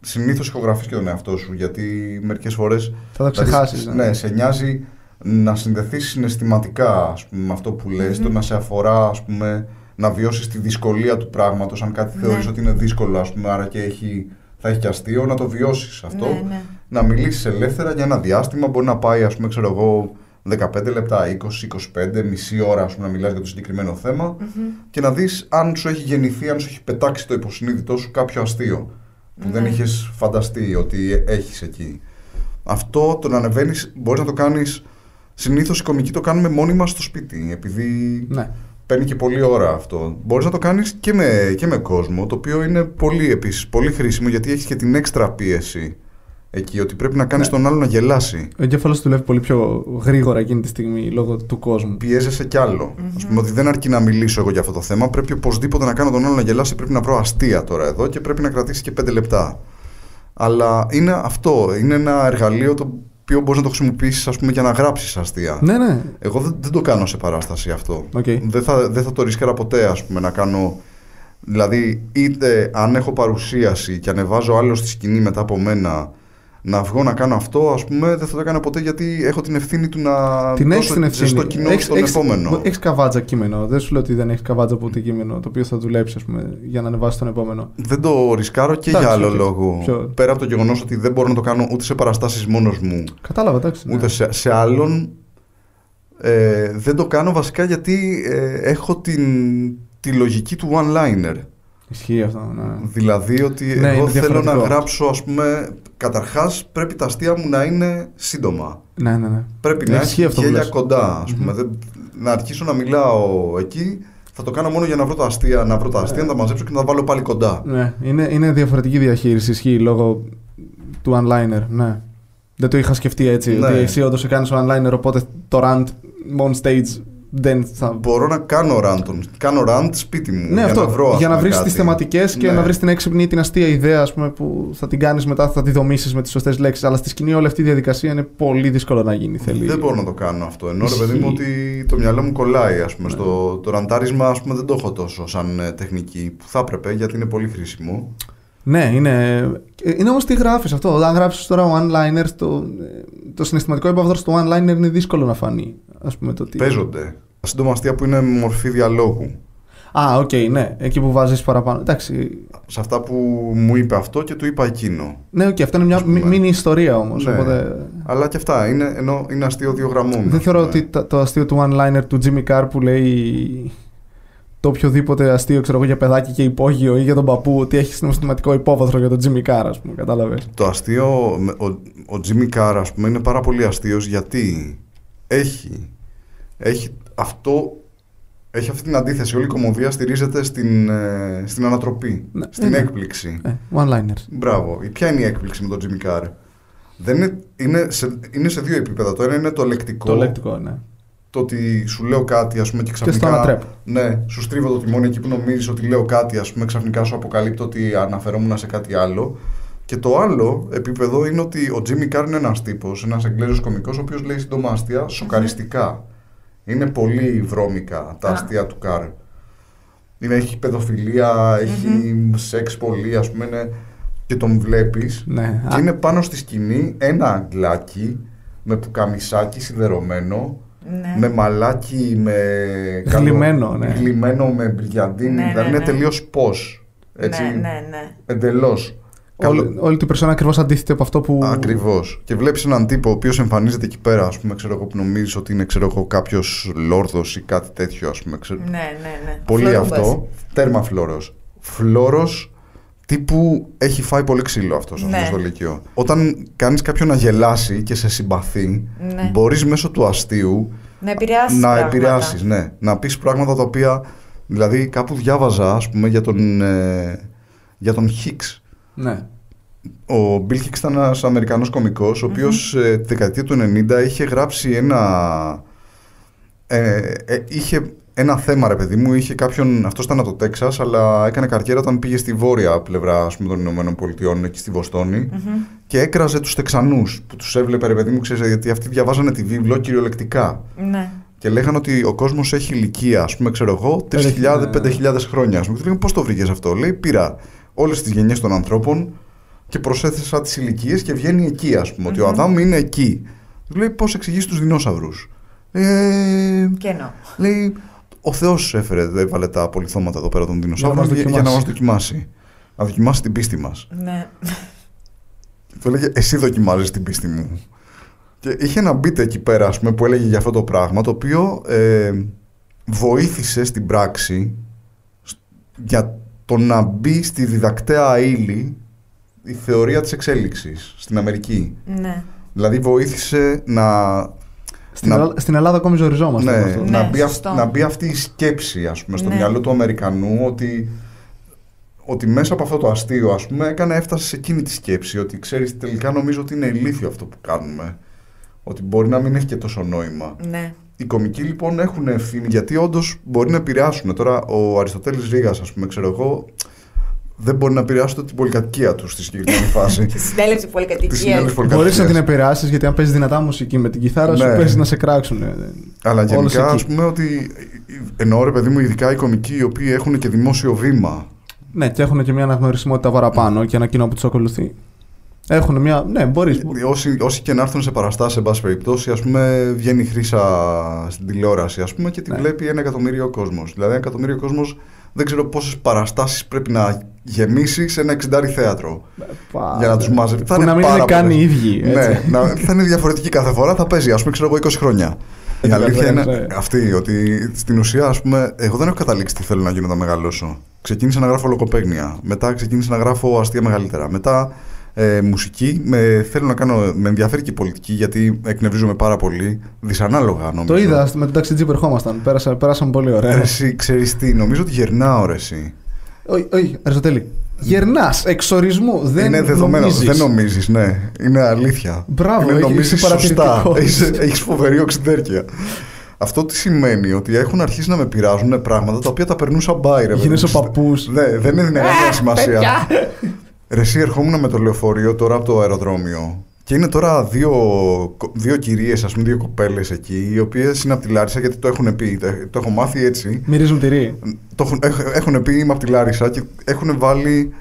συνήθως ηχογραφείς και τον εαυτό σου, γιατί μερικές φορές... Θα το δηλαδή, ξεχάσεις, Ναι, ναι. σε νοιάζει να συνδεθείς συναισθηματικά ας πούμε, με αυτό που λες, το να σε αφορά, ας πούμε, να βιώσεις τη δυσκολία του πράγματος, αν κάτι Ναι. θεωρείς ότι είναι δύσκολο, ας πούμε, άρα και έχει, θα έχει και αστείο, να το βιώσεις αυτό. Ναι, ναι. Να μιλήσεις ελεύθερα για ένα διάστημα, μπορεί να πάει, ας πούμε, ξέρω εγώ, 15 λεπτά, 20, 25, μισή ώρα, ας πούμε, να μιλάς για το συγκεκριμένο θέμα και να δεις αν σου έχει γεννηθεί, αν σου έχει πετάξει το υποσυνείδητό σου κάποιο αστείο που δεν Ναι. είχες φανταστεί ότι έχεις εκεί. Αυτό το να ανεβαίνεις, μπορείς να το κάνεις. Συνήθως οι κομικοί το κάνουμε μόνοι μα στο σπίτι, επειδή Ναι. παίρνει και πολλή ώρα αυτό. Μπορείς να το κάνεις και με, και με κόσμο, το οποίο είναι πολύ επίσης πολύ χρήσιμο γιατί έχεις και την έξτρα πίεση εκεί, ότι πρέπει να κάνεις Ναι. τον άλλο να γελάσει. Ο εγκέφαλος δουλεύει πολύ πιο γρήγορα εκείνη τη στιγμή λόγω του κόσμου. Πιέζεσαι κι άλλο. Α πούμε ότι δεν αρκεί να μιλήσω εγώ για αυτό το θέμα. Πρέπει οπωσδήποτε να κάνω τον άλλο να γελάσει. Πρέπει να βρω αστεία τώρα εδώ και πρέπει να κρατήσει και πέντε λεπτά. Αλλά είναι αυτό. Είναι ένα εργαλείο το οποίο μπορείς να το χρησιμοποιήσεις, ας πούμε, για να γράψεις αστεία. Ναι, ναι. Εγώ δεν, δεν το κάνω σε παράσταση αυτό. Οκ. Δεν, θα, δεν θα το ρίσκαρα ποτέ, ας πούμε, να κάνω. Δηλαδή, είτε αν έχω παρουσίαση και ανεβάζω άλλο στη σκηνή μετά από μένα να βγω να κάνω αυτό, ας πούμε, δεν θα το έκανα ποτέ γιατί έχω την ευθύνη του να Την έχεις δώσω την ευθύνη. στο κοινό Έχεις- στον έχεις- επόμενο. Έχεις καβάτζα κείμενο. Δεν σου λέω ότι δεν έχεις καβάτζα από ούτε κείμενο το οποίο θα δουλέψει ας πούμε, για να ανεβάσει τον επόμενο. Δεν το ρισκάρω και Εντάξει, για άλλο οκ. λόγο. Ποιο; Πέρα από το γεγονός ότι δεν μπορώ να το κάνω ούτε σε παραστάσεις μόνος μου, Κατάλαβα, εντάξει. ναι. ούτε σε, σε άλλον. Ε, δεν το κάνω βασικά γιατί ε, έχω την, τη λογική του one-liner. Ισχύει αυτό. Ναι. Δηλαδή ότι Ναι, εγώ είναι θέλω να διαφορετικό. γράψω, ας πούμε, καταρχάς πρέπει τα αστεία μου να είναι σύντομα. ναι, ναι, ναι. Πρέπει να Ισχύει έχει αυτό που γέλια λες. κοντά, ας πούμε. Δεν, να αρχίσω να μιλάω εκεί, θα το κάνω μόνο για να βρω τα αστεία, να βρω τα αστεία, να τα μαζέψω και να τα βάλω πάλι κοντά. Ναι, είναι, είναι διαφορετική διαχείριση. Ισχύει λόγω του one-liner. Ναι. Δεν το είχα σκεφτεί έτσι. Ναι. Ότι εσύ όντως σε κάνεις one-liner, οπότε το rant on stage δεν θα. Μπορώ να κάνω rant, κάνω rant σπίτι μου. Ναι, για αυτό. να βρω, ας για να πούμε, βρεις τις κάτι. θεματικές και Ναι. να βρεις την έξυπνη ή την αστεία ιδέα ας πούμε, που θα την κάνεις μετά, θα τη δομήσει με τις σωστές λέξεις. Αλλά στη σκηνή όλη αυτή η διαδικασία είναι πολύ δύσκολο να γίνει. Θέλει... Δεν μπορώ να το κάνω αυτό. Ενώ ρε Ισχύει. παιδί μου ότι το μυαλό μου κολλάει. Ας πούμε, στο, το ραντάρισμα ας πούμε, δεν το έχω τόσο σαν ε, τεχνική που θα έπρεπε γιατί είναι πολύ χρήσιμο. Ναι, είναι. Είναι όμως τι γράφεις αυτό. Αν γράψεις τώρα one-liner, το, το συναισθηματικό υπόβαθρο στο one-liner είναι δύσκολο να φανεί. Ας πούμε, το τι... Παίζονται. Σύντομα αστεία που είναι μορφή διαλόγου. Α, οκ, ναι. Εκεί που βάζεις παραπάνω. Εντάξει. Σε αυτά που μου είπε αυτό και του είπα εκείνο. Ναι, οκ, αυτό είναι μια Ας πούμε. μίνι ιστορία όμως. Ναι. Οπότε... Αλλά και αυτά είναι, ενώ είναι αστείο δύο γραμμών. Δεν ας θεωρώ πούμε. ότι τα- το αστείο του one-liner του Jimmy Carr που λέει το οποιοδήποτε αστείο ξέρω εγώ, για παιδάκι και υπόγειο ή για τον παππού ότι έχει συναισθηματικό υπόβαθρο για τον Jimmy Carr, ας πούμε. Κατάλαβες. Το αστείο, με- ο, ο Jimmy Carr ας πούμε είναι πάρα πολύ αστείος γιατί έχει, έχει αυτό έχει αυτή την αντίθεση. Όλη η κωμωδία στηρίζεται στην, ε, στην ανατροπή, Ναι, στην ε, ναι. έκπληξη. Ε, one-liners. Μπράβο. Ποια είναι η έκπληξη με τον Jimmy Carr; Δεν είναι, είναι, σε, είναι σε δύο επίπεδα. Το ένα είναι το λεκτικό. Το λεκτικό, ναι. το ότι σου λέω κάτι ας πούμε και στο ξαφνικά. ανατρέπω. Ναι, σου στρίβω το τιμόνι εκεί που νομίζεις ότι λέω κάτι, ας πούμε, ξαφνικά σου αποκαλύπτω ότι αναφερόμουν σε κάτι άλλο. Και το άλλο επίπεδο είναι ότι ο Jimmy Carr είναι ένας τύπος, ένας Εγγλέζος κωμικός, ο οποίος λέει σύντομα αστεία σοκαριστικά. Είναι πολύ βρώμικα τα Α. αστεία του Carr. Είναι, έχει παιδοφιλία, έχει σεξ πολύ, ας πούμε, είναι, και τον βλέπεις. ναι. Και Α, είναι πάνω στη σκηνή ένα αγγλάκι με πουκαμισάκι σιδερωμένο, Ναι. με μαλάκι, με. Γλυμμένο, ναι. Γλυμμένο με μπριγκαντίνη. Ναι, δηλαδή ναι, είναι ναι. τελείως πώς. Έτσι. Ναι, ναι, ναι. Εντελώς. Όλη, όλη την περσόνα ακριβώς αντίθετη από αυτό που. Ακριβώς. Και βλέπεις έναν τύπο ο οποίος εμφανίζεται εκεί πέρα, ας πούμε, ξέρω εγώ, που νομίζεις ότι είναι κάποιος λόρδος ή κάτι τέτοιο, ας πούμε. Ξέρω. Ναι, ναι, ναι. Πολύ Φλωρούμπας. αυτό. Τέρμα φλόρος. Φλόρος τύπου έχει φάει πολύ ξύλο αυτός Ναι. στο Λυκείο. Όταν κάνεις κάποιον να γελάσει και σε συμπαθεί, Ναι. μπορείς μέσω του αστείου Να επηρεάσεις. να πράγματα. επηρεάσεις, ναι. Να πεις πράγματα τα οποία. Δηλαδή, κάπου διάβαζα, ας πούμε, για τον, ε, για τον Hicks. Ναι. Ο Bill Hicks ήταν ένας Αμερικανός κωμικός, ο οποίος ε, τη δεκαετία του 90 είχε γράψει ένα... Ε, ε, είχε ένα θέμα, ρε παιδί μου, είχε κάποιον. Αυτός ήταν από το Τέξας, αλλά έκανε καριέρα όταν πήγε στη βόρεια πλευρά ας πούμε, των Ηνωμένων Πολιτειών, εκεί στη βοστονη και έκραζε τους Τεξανούς που τους έβλεπε, ρε παιδί μου, ξέρεις, γιατί αυτοί διαβάζανε τη βίβλο κυριολεκτικά. Ναι. Και λέγανε ότι ο κόσμος έχει ηλικία, ας πούμε, ξέρω εγώ, 3.000-5.000 χρόνια. Α πούμε. Και τους λέγανε πώς το βρήκες αυτό; Λέει, πήρα όλες τις γενιές των ανθρώπων και προσέθεσα τις ηλικίες και βγαίνει εκεί, ας πούμε. Ότι ο Αδάμ είναι εκεί. Του λέει, πώς εξηγείς τους δεινόσαυρους; Ε, Κενό. λέει, ο Θεός έφερε, έβαλε τα πολυθώματα εδώ πέρα των δεινοσαύρων μας για, για να μας δοκιμάσει. δοκιμάσει. Να δοκιμάσει την πίστη μας. Ναι. Του έλεγε, Εσύ δοκιμάζεις την πίστη μου. Και είχε ένα beat εκεί πέρα, ας πούμε, που έλεγε για αυτό το πράγμα, το οποίο ε, βοήθησε στην πράξη σ- για το να μπει στη διδακτέα ύλη η θεωρία της εξέλιξης στην Αμερική. ναι. Δηλαδή βοήθησε να, Στην, Να- Ελλάδα, στην Ελλάδα ακόμη ζοριζόμαστε. ναι, με αυτό. να, Ναι, μπει αυ- σωστό. να μπει αυτή η σκέψη ας πούμε, στο Ναι. μυαλό του Αμερικανού ότι, ότι μέσα από αυτό το αστείο ας πούμε, έκανε, έφτασε σε εκείνη τη σκέψη ότι ξέρεις τελικά νομίζω ότι είναι ηλίθιο αυτό που κάνουμε ότι μπορεί να μην έχει και τόσο νόημα. Ναι. Οι κομικοί λοιπόν έχουν ευθύνη γιατί όντως μπορεί να επηρεάσουν. Τώρα ο Αριστοτέλης Ρήγας ας πούμε ξέρω εγώ δεν μπορεί να επηρεάσουν την πολυκατοικία του στη συγκεκριμένη φάση. Τη συνέλευση Τη πολυκατοικία. συνέλευση Μπορείς να πολυκατοικίας. την επηρεάσεις γιατί αν παίζεις δυνατά μουσική με την κιθάρα σου, Ναι. παίζεις να σε κράξουν. Αλλά Όλος γενικά, εκεί. ας πούμε ότι. Εννοώ ρε παιδί μου, ειδικά οι κομικοί οι οποίοι έχουν και δημόσιο βήμα. Ναι, και έχουν και μια αναγνωρισιμότητα παραπάνω και ένα κοινό που τους ακολουθεί. Έχουν μια. Ναι, μπορείς. Όσοι, όσοι και να έρθουν σε παραστάσεις, σε πάση περιπτώσει, ας πούμε, βγαίνει η χρήσα στην τηλεόραση, ας πούμε, και τη Ναι. βλέπει ένα εκατομμύριο κόσμος. Δηλαδή, ένα εκατομμύριο κόσμος δεν ξέρω πόσες παραστάσεις πρέπει να γεμίσει σε ένα εξιντάρι θέατρο. για να τους μαζεύει. Που να μην είναι καν οι ίδιοι. Ναι, έτσι. να, θα είναι διαφορετική κάθε φορά, θα παίζει, ας πούμε, ξέρω εγώ 20 χρόνια. Η Έτσι, αλήθεια ναι, είναι ναι. αυτή, ότι στην ουσία, ας πούμε, εγώ δεν έχω καταλήξει τι θέλω να γίνω όταν μεγαλώσω. Ξεκίνησα να γράφω λογοπαίγνια. Μετά ξεκίνησα να γράφω αστεία μεγαλύτερα. Μετά ε, μουσική. Με, θέλω να κάνω, με ενδιαφέρει και η πολιτική γιατί εκνευρίζομαι πάρα πολύ. Δυσανάλογα νομίζω. Το είδα με τον ταξιτζή που ερχόμασταν. Πέρασα, πέρασαν πολύ ωραία. Ρε, Εσύ ξέρεις τι, νομίζω ότι γερνάω ρε, εσύ. Όχι, όχι, Αριστοτέλη. Γερνάς, εξορισμού. Δεν είναι δεδομένο. νομίζεις. Δεν νομίζεις, ναι. Είναι αλήθεια. Μπράβο, είναι, έχει- νομίζεις είσαι σωστά. παρατηρητικός. Έχεις φοβερή οξυδέρκεια. Αυτό τι σημαίνει, ότι έχουν αρχίσει να με πειράζουν πράγματα τα οποία τα περνούσα μπάι, ρε. Γίνεσαι παιδί μου. ο παππούς. Ναι, δεν έδινε καμία σημασία. Παιδιά. Ρε, εσύ ερχόμουν με το λεωφορείο τώρα από το αεροδρόμιο. Και είναι τώρα δύο, δύο κυρίες, ας πούμε, δύο κοπέλες εκεί, οι οποίες είναι από τη Λάρισα γιατί το έχουν πει. Το, το έχω μάθει έτσι. Μυρίζουν τυρί. Το έχουν, έχ- έχουν πει είμαι από τη Λάρισα και έχουν βάλει.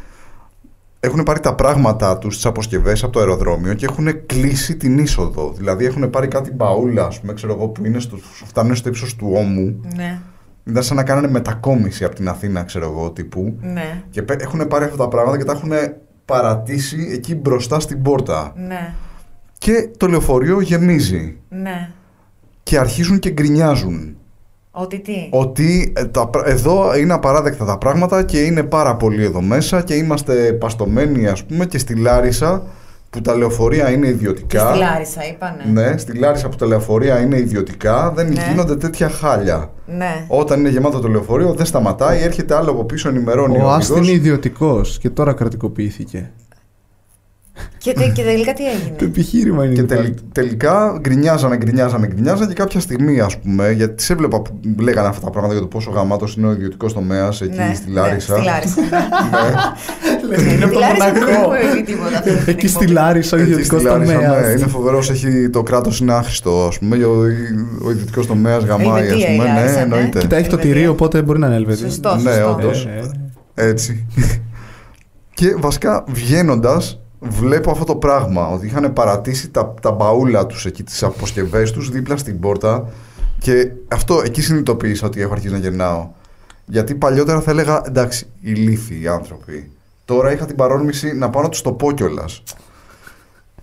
Έχουν πάρει τα πράγματά τους, τις αποσκευές από το αεροδρόμιο και έχουν κλείσει την είσοδο. Δηλαδή έχουν πάρει κάτι μπαούλα, ας πούμε, ξέρω εγώ, που είναι στο, φτάνουν στο ύψος του ώμου. Ναι. Ήταν σαν να κάνανε μετακόμιση από την Αθήνα, ξέρω εγώ, τύπου. Ναι. Και πέ- έχουν πάρει αυτά τα πράγματα και τα έχουν παρατήσει εκεί μπροστά στην πόρτα. Ναι. Και το λεωφορείο γεμίζει. Ναι. Και αρχίζουν και γκρινιάζουν. Ότι τι; Ότι ε, τα, πρα- εδώ είναι απαράδεκτα τα πράγματα και είναι πάρα πολύ εδώ μέσα και είμαστε παστομένοι ας πούμε και στη Λάρισα που τα λεωφορεία είναι Και ιδιωτικά. στη Λάρισα είπανε. Ναι, στη Λάρισα που τα λεωφορεία είναι ιδιωτικά δεν Ναι. γίνονται τέτοια χάλια. Ναι. Όταν είναι γεμάτο το λεωφορείο δεν σταματάει, έρχεται άλλο από πίσω, ενημερώνει Ο ο Άστι είναι οδηγός. ιδιωτικός και τώρα κρατικοποιήθηκε. Και, τε- και τελικά τι έγινε; Το επιχείρημα είναι Και ιδιωτικό. τελ- τελικά γκρινιάζανε, γκρινιάζανε, γκρινιάζανε και κάποια στιγμή, ας πούμε, γιατί τις έβλεπα που λέγανε αυτά τα πράγματα για το πόσο γαμάτος είναι ο ιδιωτικός τομέας εκεί Ναι, στη ναι, Λάρισα. στη Λάρισα. Ναι. Είναι από Στη το Λάρισα δεν Μονακό. έχουμε πει τίποτα. αυτή την Εκεί στη εκπομπή. Λάρισα ο Εκεί ιδιωτικός στη Λάρισα, τομέας. Ναι, είναι φοβερός. Έχει το κράτος είναι άχρηστο, ας πούμε. Ο, ο ιδιωτικός τομέας γαμάει, Ελβετία ας η πούμε. Ναι, Λάρισα, ναι. εννοείται. Κοίτα, έχει το Ελβετία. τυρί, οπότε μπορεί να είναι Ελβετία. Σωστό, Ναι, σωστό. όντως. Ε, Έτσι. και βασικά βγαίνοντας, βλέπω αυτό το πράγμα. Ότι είχαν παρατήσει τα, τα μπαούλα τους εκεί, τις αποσκευές τους δίπλα στην πόρτα. Και αυτό εκεί συνειδητοποίησα ότι έχω αρχίσει να γερνάω. Γιατί παλιότερα θα έλεγα εντάξει, ηλίθιοι οι άνθρωποι. Τώρα είχα την παρόρμηση να πάω να τους το πω κιόλας.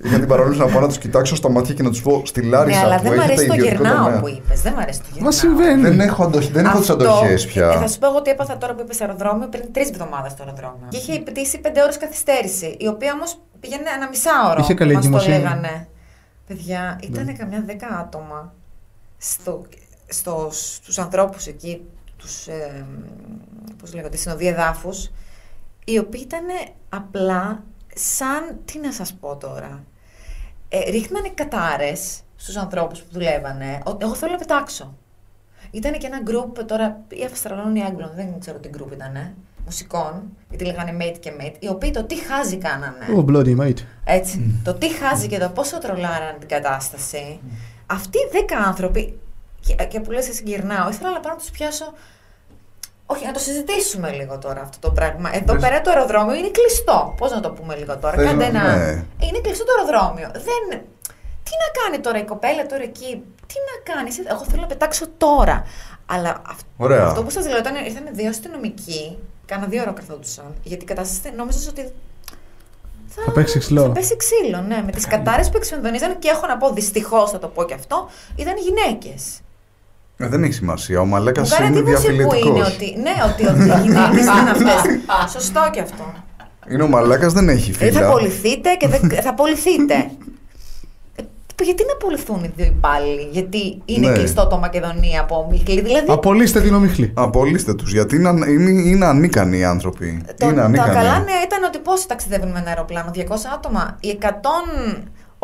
Είχα την παρόρμηση να πάω να τους κοιτάξω στα μάτια και να τους πω στη Ναι, Λάρισα αλλά που δεν μου έχετε αρέσει το ιδιωτικό γερνάω τομέα. που είπες. Δεν μου αρέσει το γερνάω. Μα συμβαίνει. Δεν έχω, αντοχ... δεν έχω τις Αυτό- αντοχές ε, πια. Θα σου πω εγώ ότι έπαθα τώρα που είπες αεροδρόμιο πριν τρεις εβδομάδες στο αεροδρόμιο. Και είχε πτήσει πέντε ώρες καθυστέρηση, η οποία όμως πήγαινε ένα μισάωρο. Είχε καλή μας το εγκυμοσύνη. λέγανε. Παιδιά, ήταν καμιά δέκα άτομα στο, στο, στους ανθρώπους εκεί, τους, ε, πώς λέγονται, συνοδεία εδάφους, οι οποίοι ήταν απλά σαν, τι να σας πω τώρα, ε, ρίχνανε κατάρες στους ανθρώπους που δουλεύανε, «Ο- εγώ θέλω να πετάξω. Ήταν και ένα group τώρα, ή Αυστραλών ή Άγγλων, δεν ξέρω τι group ήταν, μουσικών, γιατί λέγανε mate και mate, οι οποίοι το τι χάζι κάνανε. Oh, bloody mate. Έτσι. Το τι χάζει και το πόσο τρολάραν την κατάσταση. Αυτοί οι δέκα άνθρωποι, και, και που λες εσύ γυρνάω, ήθελα να πάω να τους πιάσω. Όχι, να το συζητήσουμε λίγο τώρα αυτό το πράγμα. Εδώ Πες. πέρα το αεροδρόμιο είναι κλειστό. Πώς να το πούμε λίγο τώρα; Πες Κάντε να- ένα. ναι. Είναι κλειστό το αεροδρόμιο. Δεν. Τι να κάνει τώρα η κοπέλα τώρα εκεί, τι να κάνει; Εγώ θέλω να πετάξω τώρα. Αλλά αυ- Ωραία. αυτό που σας λέω, όταν ήρθαν δύο αστυνομικοί, κάνα δύο ώρα καθόντουσαν. Γιατί η κατάσταση νόμιζα ότι Θα παίξει ξύλο. θα πέσει ξύλο, ναι. Με τις κατάρε που εξφενδονίζαν και έχω να πω δυστυχώς, θα το πω και αυτό, ήταν γυναίκες. Ε, δεν έχει σημασία. Ο Μαλάκας Μου κάνει είναι εντύπωση που διαφυλετικό. είναι ότι. Ναι, ότι, ότι οι γυναίκε είναι αυτές. Σωστό και αυτό. Είναι ο Μαλάκας, δεν έχει Δηλαδή θα φίλα. απολυθείτε και δεν, θα απολυθείτε. Ε, γιατί να απολυθούν οι δύο υπάλληλοι, Γιατί είναι Ναι. κλειστό το Μακεδονία από ομίχλη. Δηλαδή. Απολύστε την ομιχλή. Απολύστε τους. Γιατί είναι, είναι, είναι ανίκανοι οι άνθρωποι. Το, είναι τα ανίκανοι. καλά νέα ήταν ότι πόσοι ταξιδεύουν με ένα αεροπλάνο, 200 άτομα. Οι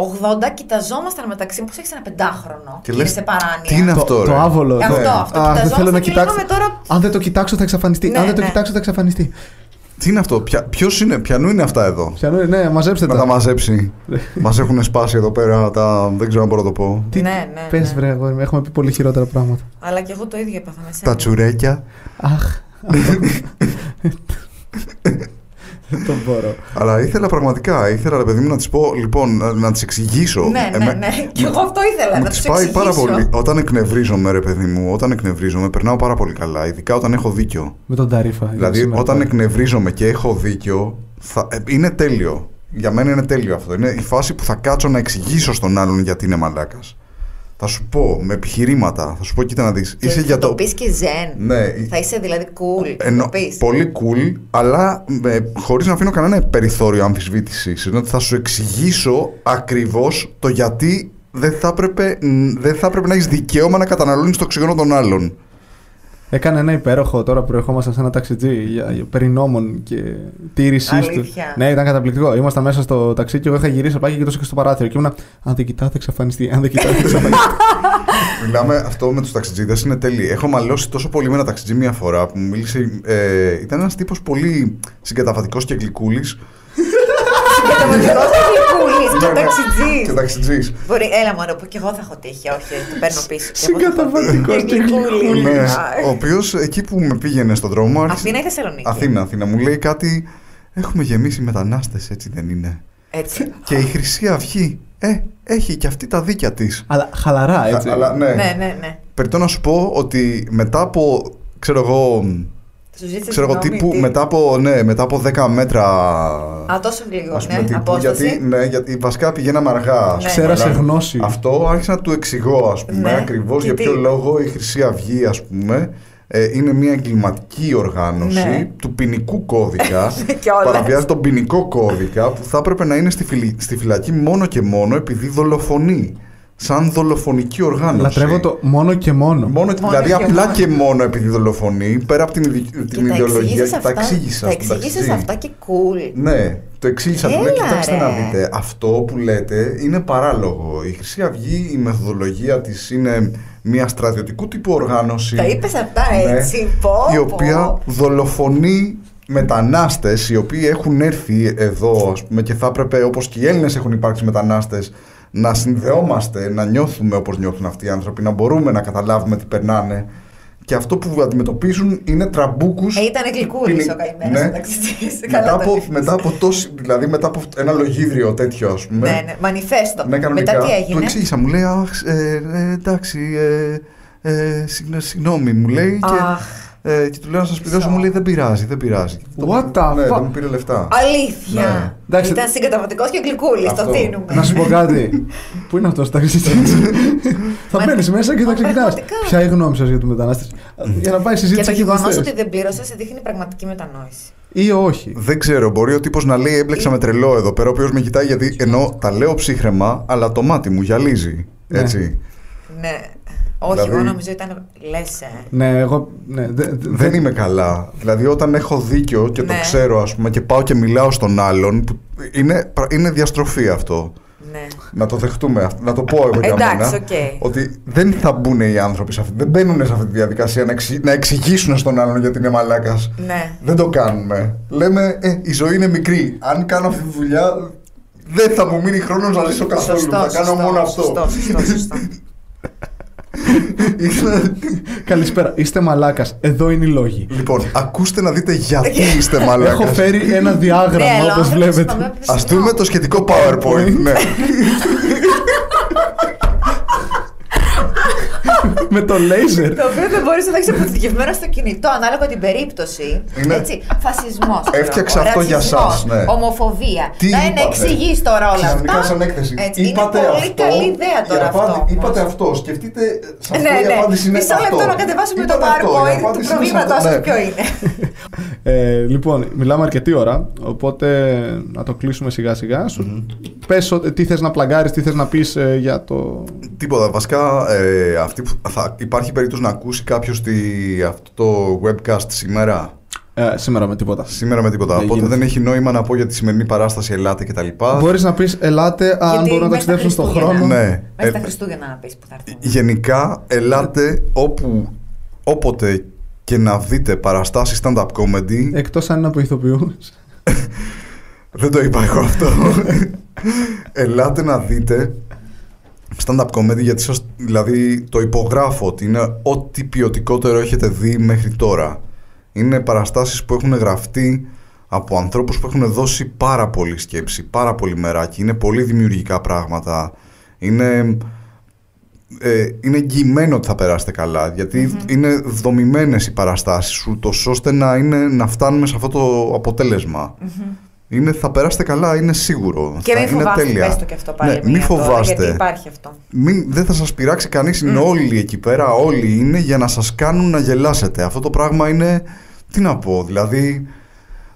180 κοιταζόμασταν μεταξύ μου, πώς έχεις ένα πεντάχρονο. Και Και, λες, είναι σε παράνοια. τι είναι Το, αυτό, το ρε; άβολο. Αυτό, ναι. αυτό. Αχ, δεν θέλω να Κοιταζόμαστε και κοιτάξω. λέγαμε τώρα- Αν δεν το κοιτάξω θα εξαφανιστεί. Ναι, Αν δεν το ναι. κοιτάξω θα εξαφανιστεί. Τι είναι αυτό, Ποιος είναι, ποιανού είναι αυτά εδώ; Πιανού, ναι, μαζέψτε Να τα τα. μαζέψει. Μας έχουν σπάσει εδώ πέρα τα. Δεν ξέρω αν μπορώ να το πω. Τι- Ναι, ναι, Πες ναι. βρε, αγόρι μου, έχουμε πει πολύ χειρότερα πράγματα. Αλλά και εγώ το ίδιο έπαθα με σένα. Τα τσουρέκια. Αχ. Δεν το μπορώ. Αλλά ήθελα πραγματικά, ήθελα ρε παιδί μου να της πω, λοιπόν, να- να της εξηγήσω. Ναι, ναι, Εμέ- ναι. Και εγώ αυτό ήθελα Μου να της τους πάει εξηγήσω. πάρα πολύ. Όταν εκνευρίζομαι, ρε παιδί μου, όταν εκνευρίζομαι, περνάω πάρα πολύ καλά. Ειδικά όταν έχω δίκιο. Με τον Ταρίφα. Δηλαδή, σήμερα όταν πάλι. εκνευρίζομαι και έχω δίκιο, θα, ε, είναι τέλειο. Για μένα είναι τέλειο αυτό. Είναι η φάση που θα κάτσω να εξηγήσω στον άλλον γιατί είναι μαλάκας. Θα σου πω με επιχειρήματα, θα σου πω, κοίτα να δεις. Και θα το πεις και ζεν. Ναι, Θα είσαι δηλαδή cool. θα Ενώ, το πεις. πολύ cool, αλλά ε, χωρίς να αφήνω κανένα περιθώριο αμφισβήτησης. Είναι ότι θα σου εξηγήσω ακριβώς το γιατί δεν θα έπρεπε, μ, δεν θα έπρεπε να έχεις δικαίωμα να καταναλώνεις το οξυγόνο των άλλων. Έκανε ένα υπέροχο τώρα που ερχόμασταν σε ένα ταξιτζί για, για περί νόμων και τήρησή του. Αλήθεια. Ναι, ήταν καταπληκτικό. Ήμασταν μέσα στο ταξί και εγώ είχα γυρίσει απ' και κοιτούσα και στο παράθυρο. Και ήμουνα, Αν δεν κοιτάω, θα εξαφανιστεί. Αν δεν κοιτάω, θα εξαφανιστεί. Μιλάμε αυτό με τους ταξιτζίδες είναι τέλειο. Έχω μαλώσει τόσο πολύ με ένα ταξιτζί μία φορά που μου μίλησε. Ε, ήταν ένας τύπος πολύ συγκαταβατικός και γλυκούλης. Συγκαταβατικός και γλυκούλης και Ναι, ναι. ταξιτζής. Και ταξιτζής. Μπορεί, έλα μόνο που και εγώ θα έχω τύχει. Όχι, το παίρνω πίσω. Και εγώ θα έχω Συγκαταβατικός τύχει. και γλυκούλης. Ναι, Αχ. ο οποίος εκεί που με πήγαινε στον δρόμο μου άρχισε- Αθήνα ή Θεσσαλονίκη; Αθήνα, Αθήνα. Μου λέει κάτι. Έχουμε γεμίσει μετανάστες, έτσι δεν είναι. Έτσι. Και η Χρυσή Αυγή, ε, έχει και αυτή τα δίκια της. Αλλά χαλαρά, έτσι. Αλλά ναι. Ναι, ναι, ναι. Περιττώ να σου πω ότι μετά από, ξέρω εγώ, Σου ζήτησε ξέρω εγώ συγγνώμη, τύπου, τι; μετά από, ναι, μετά από 10 μέτρα, Α, τόσο λίγο, ας πούμε, ναι, τύπου, απόσταση. γιατί, ναι, γιατί βασικά πηγαίναμε αργά. ας Ναι. πούμε, Ξέρασε αλλά γνώση. Αυτό άρχισα να του εξηγώ, ας πούμε, Ναι. ακριβώς Και για τι; ποιο λόγο η Χρυσή Αυγή, ας πούμε, ε, είναι μια εγκληματική οργάνωση Ναι. του ποινικού κώδικα. Κιόλας. παραβιάζει τον ποινικό κώδικα που θα έπρεπε να είναι στη, φυλη- στη φυλακή μόνο και μόνο επειδή δολοφονεί. Σαν δολοφονική οργάνωση. Λατρεύω το μόνο και μόνο. Μόνο, Μόνο δηλαδή και απλά μόνο. και μόνο επειδή δολοφονεί, πέρα από την, ιδι- Και την τα ιδεολογία εξήγησες και τα αυτά- εξήγησα. Τα στον εξήγησες ταξιτζή. αυτά και cool. Ναι, το εξήγησα. Του λέω, Έλα, κοιτάξτε ρε. να δείτε, αυτό που λέτε είναι παράλογο. Η Χρυσή Αυγή, η μεθοδολογία της είναι μια στρατιωτικού τύπου οργάνωση. Τα είπες αυτά Ναι, έτσι, πω, η πω. οποία δολοφονεί μετανάστες οι οποίοι έχουν έρθει εδώ ας πούμε, και θα έπρεπε όπως και οι Έλληνες έχουν υπάρξει μετανάστες να συνδεόμαστε, να νιώθουμε όπως νιώθουν αυτοί οι άνθρωποι, να μπορούμε να καταλάβουμε τι περνάνε και αυτό που αντιμετωπίζουν είναι τραμπούκους Ε, ήταν γλυκούλης ποινι- ο καημένος Ναι. ο ταξιτζής. μετά Καλά το από, είπες. μετά από τόση, δηλαδή μετά από ένα λογίδριο τέτοιο ας πούμε Ναι, ναι, μανιφέστο. ναι, κανονικά. Μετά τι Του έγινε. εξήγησα, μου λέει, Αχ, ε, ε, εντάξει, ε, ε, συγγνώ- συγγνώμη, μου λέει. Και, Αχ. Ε, και του λέω να σας πληρώσω, μου λέει δεν πειράζει, δεν πειράζει. What the ναι, fuck? δεν μου πήρε λεφτά. Αλήθεια. Ναι. Εντάξει. Ήταν συγκαταβατικός και γλυκούλης, το Αυτό. δίνουμε. Να σου πω κάτι. Πού είναι αυτός ο ταξιτζή. θα Μα- μπαίνεις μέσα και θα μα ξεκινάς. πραγματικά. Ποια είναι η γνώμη σας για του μετανάστε. Για να πάει η Και συζήτηση το εκεί που γεγονός θες. ότι δεν πλήρωσες σε δείχνει πραγματική μετανόηση. Ή όχι. Δεν ξέρω, μπορεί ο τύπος να λέει έμπλεξα με τρελό εδώ πέρα, ο οποίος με κοιτάει γιατί ενώ τα λέω ψύχραιμα, αλλά το μάτι μου γυαλίζει. Ναι. Έτσι. Ναι. Όχι, Δηλαδή- εγώ νομίζω ήταν. Λες, ε. Ναι, εγώ. Ναι, δε- δε- Δεν είμαι καλά. Δηλαδή, όταν έχω δίκιο και το Ναι. ξέρω, ας πούμε, και πάω και μιλάω στον άλλον, που είναι, είναι διαστροφή αυτό. Ναι. Να το δεχτούμε αυτό. Να το πω εγώ για Εντάξει, μένα. οκ. Ότι δεν θα μπουν οι άνθρωποι σε αυτή. Δεν μπαίνουν σε αυτή τη διαδικασία να, εξη- να εξηγήσουν στον άλλον γιατί είναι μαλάκας. Ναι. Δεν το κάνουμε. Λέμε, ε, η ζωή είναι μικρή. Αν κάνω αυτή τη δουλειά, δεν θα μου μείνει χρόνος να ζήσω καθόλου. Σωστό, θα κάνω σωστό, μόνο αυτό. Σωστό, σωστό, σωστό. Ήθελα- Καλησπέρα. Είστε μαλάκας. Εδώ είναι οι λόγοι. λοιπόν, ακούστε να δείτε γιατί είστε μαλάκας. Έχω φέρει ένα Ναι, διάγραμμα αλλά ο όπως άνθρωπος βλέπετε. είπαμε, Α δούμε το σχετικό PowerPoint. ναι. με το laser. Το οποίο δεν μπορείς να το έχει αποθηκευμένο στο κινητό ανάλογα την περίπτωση. Είναι- Έτσι. Φασισμός. Έφτιαξα αυτό για σας, ναι. Ομοφοβία. Τι να είναι είπατε; εξηγεί τώρα όλα Ξαφνικά αυτά. σαν έκθεση. Έτσι, είπατε είναι πολύ αυτό, καλή ιδέα η τώρα απάντη- αυτό. όμως. Είπατε αυτό. Σκεφτείτε. Σε αυτό Ναι, η ναι. απάντηση είναι Μισό λεπτό αυτό. να κατεβάσουμε το Είπατε αυτό, η PowerPoint του απάντηση είναι σε προβλήματός αυτό. σας Ναι. ποιο είναι; Ε, λοιπόν, μιλάμε αρκετή ώρα, οπότε να το κλείσουμε σιγά σιγά. Σου Πες ο- τι θες να πλαγκάρεις, τι θες να πεις ε, για το... Τίποτα. Βασικά, ε, αυτή που θα, υπάρχει περίπτωση να ακούσει κάποιος αυτό το webcast σήμερα; Ε, σήμερα με τίποτα. Σήμερα με τίποτα. Δεν Οπότε γίνεται. δεν έχει νόημα να πω για τη σημερινή παράσταση Ελάτε κτλ. Μπορείς να πεις ελάτε αν Γιατί μπορούν να μέσα ταξιδέψουν στον Χριστούγεννα. χρόνο. Ναι. Μέσα Ε, στα Χριστούγεννα να πεις που θα έρθουν. Γενικά, ελάτε όπου, όποτε και να δείτε παραστάσεις stand-up comedy. Εκτός αν είναι από ηθοποιούς. Δεν το είπα εγώ αυτό. ελάτε να δείτε stand-up comedy γιατί σας, δηλαδή το υπογράφω ότι είναι ό,τι ποιοτικότερο έχετε δει μέχρι τώρα. Είναι παραστάσεις που έχουν γραφτεί από ανθρώπους που έχουν δώσει πάρα πολύ σκέψη, πάρα πολύ μεράκι. Είναι πολύ δημιουργικά πράγματα. Είναι, ε, είναι εγγυημένο ότι θα περάσετε καλά, γιατί είναι δομημένες οι παραστάσεις ούτως ώστε να, είναι, να φτάνουμε σε αυτό το αποτέλεσμα. Είναι, θα περάσετε καλά, είναι σίγουρο. Και Θα- μην είναι φοβάστε, τέλεια. πες το και αυτό πάλι. Ναι, μην μία τώρα, φοβάστε. γιατί υπάρχει αυτό. Μην, δεν θα σας πειράξει κανείς, είναι όλοι εκεί πέρα, όλοι είναι για να σας κάνουν να γελάσετε. Αυτό το πράγμα είναι, τι να πω, δηλαδή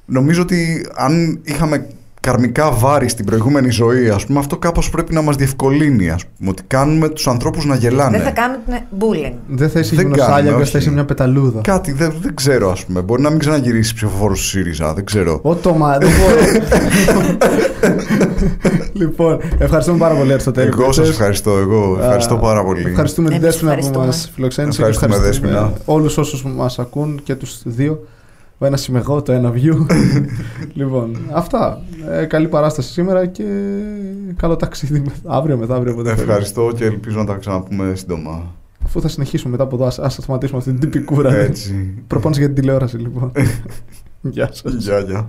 νομίζω ότι αν είχαμε καρμικά βάρη στην προηγούμενη ζωή, ας πούμε, αυτό κάπως πρέπει να μας διευκολύνει, ας πούμε, ότι κάνουμε τους ανθρώπους να γελάνε. Δεν θα κάνουν bullying. Δεν θα είσαι Δεν κάνουμε, γυμνοσάλιακας, όχι. θα είσαι μια πεταλούδα. Κάτι δεν, δεν ξέρω, ας πούμε. Μπορεί να μην ξαναγυρίσει ψηφοφόρο του ΣΥΡΙΖΑ, δεν ξέρω. Ω το μα, δεν μπορώ. λοιπόν, ευχαριστούμε πάρα πολύ Αριστοτέλη. Εγώ σας ευχαριστώ, εγώ ευχαριστώ Α, πάρα πολύ. Ευχαριστούμε την Εμείς Δέσποινα που ευχαριστούμε. μας φιλοξένησε Ευχαριστούμε, και Δέσποινα. όλους όσους μας ακούν και τους δύο. Ο ένας είμαι εγώ, το ένα view. λοιπόν, αυτά. Ε, καλή παράσταση σήμερα και καλό ταξίδι με- αύριο μεθαύριο. όποτε θέλεις. Ευχαριστώ και ελπίζω να τα ξαναπούμε σύντομα. Αφού θα συνεχίσουμε μετά από εδώ, ας, ας σταματήσουμε αυτή την τυπικούρα. Έτσι. Προπόνηση για την τηλεόραση λοιπόν. Γεια σας. Γεια, γεια.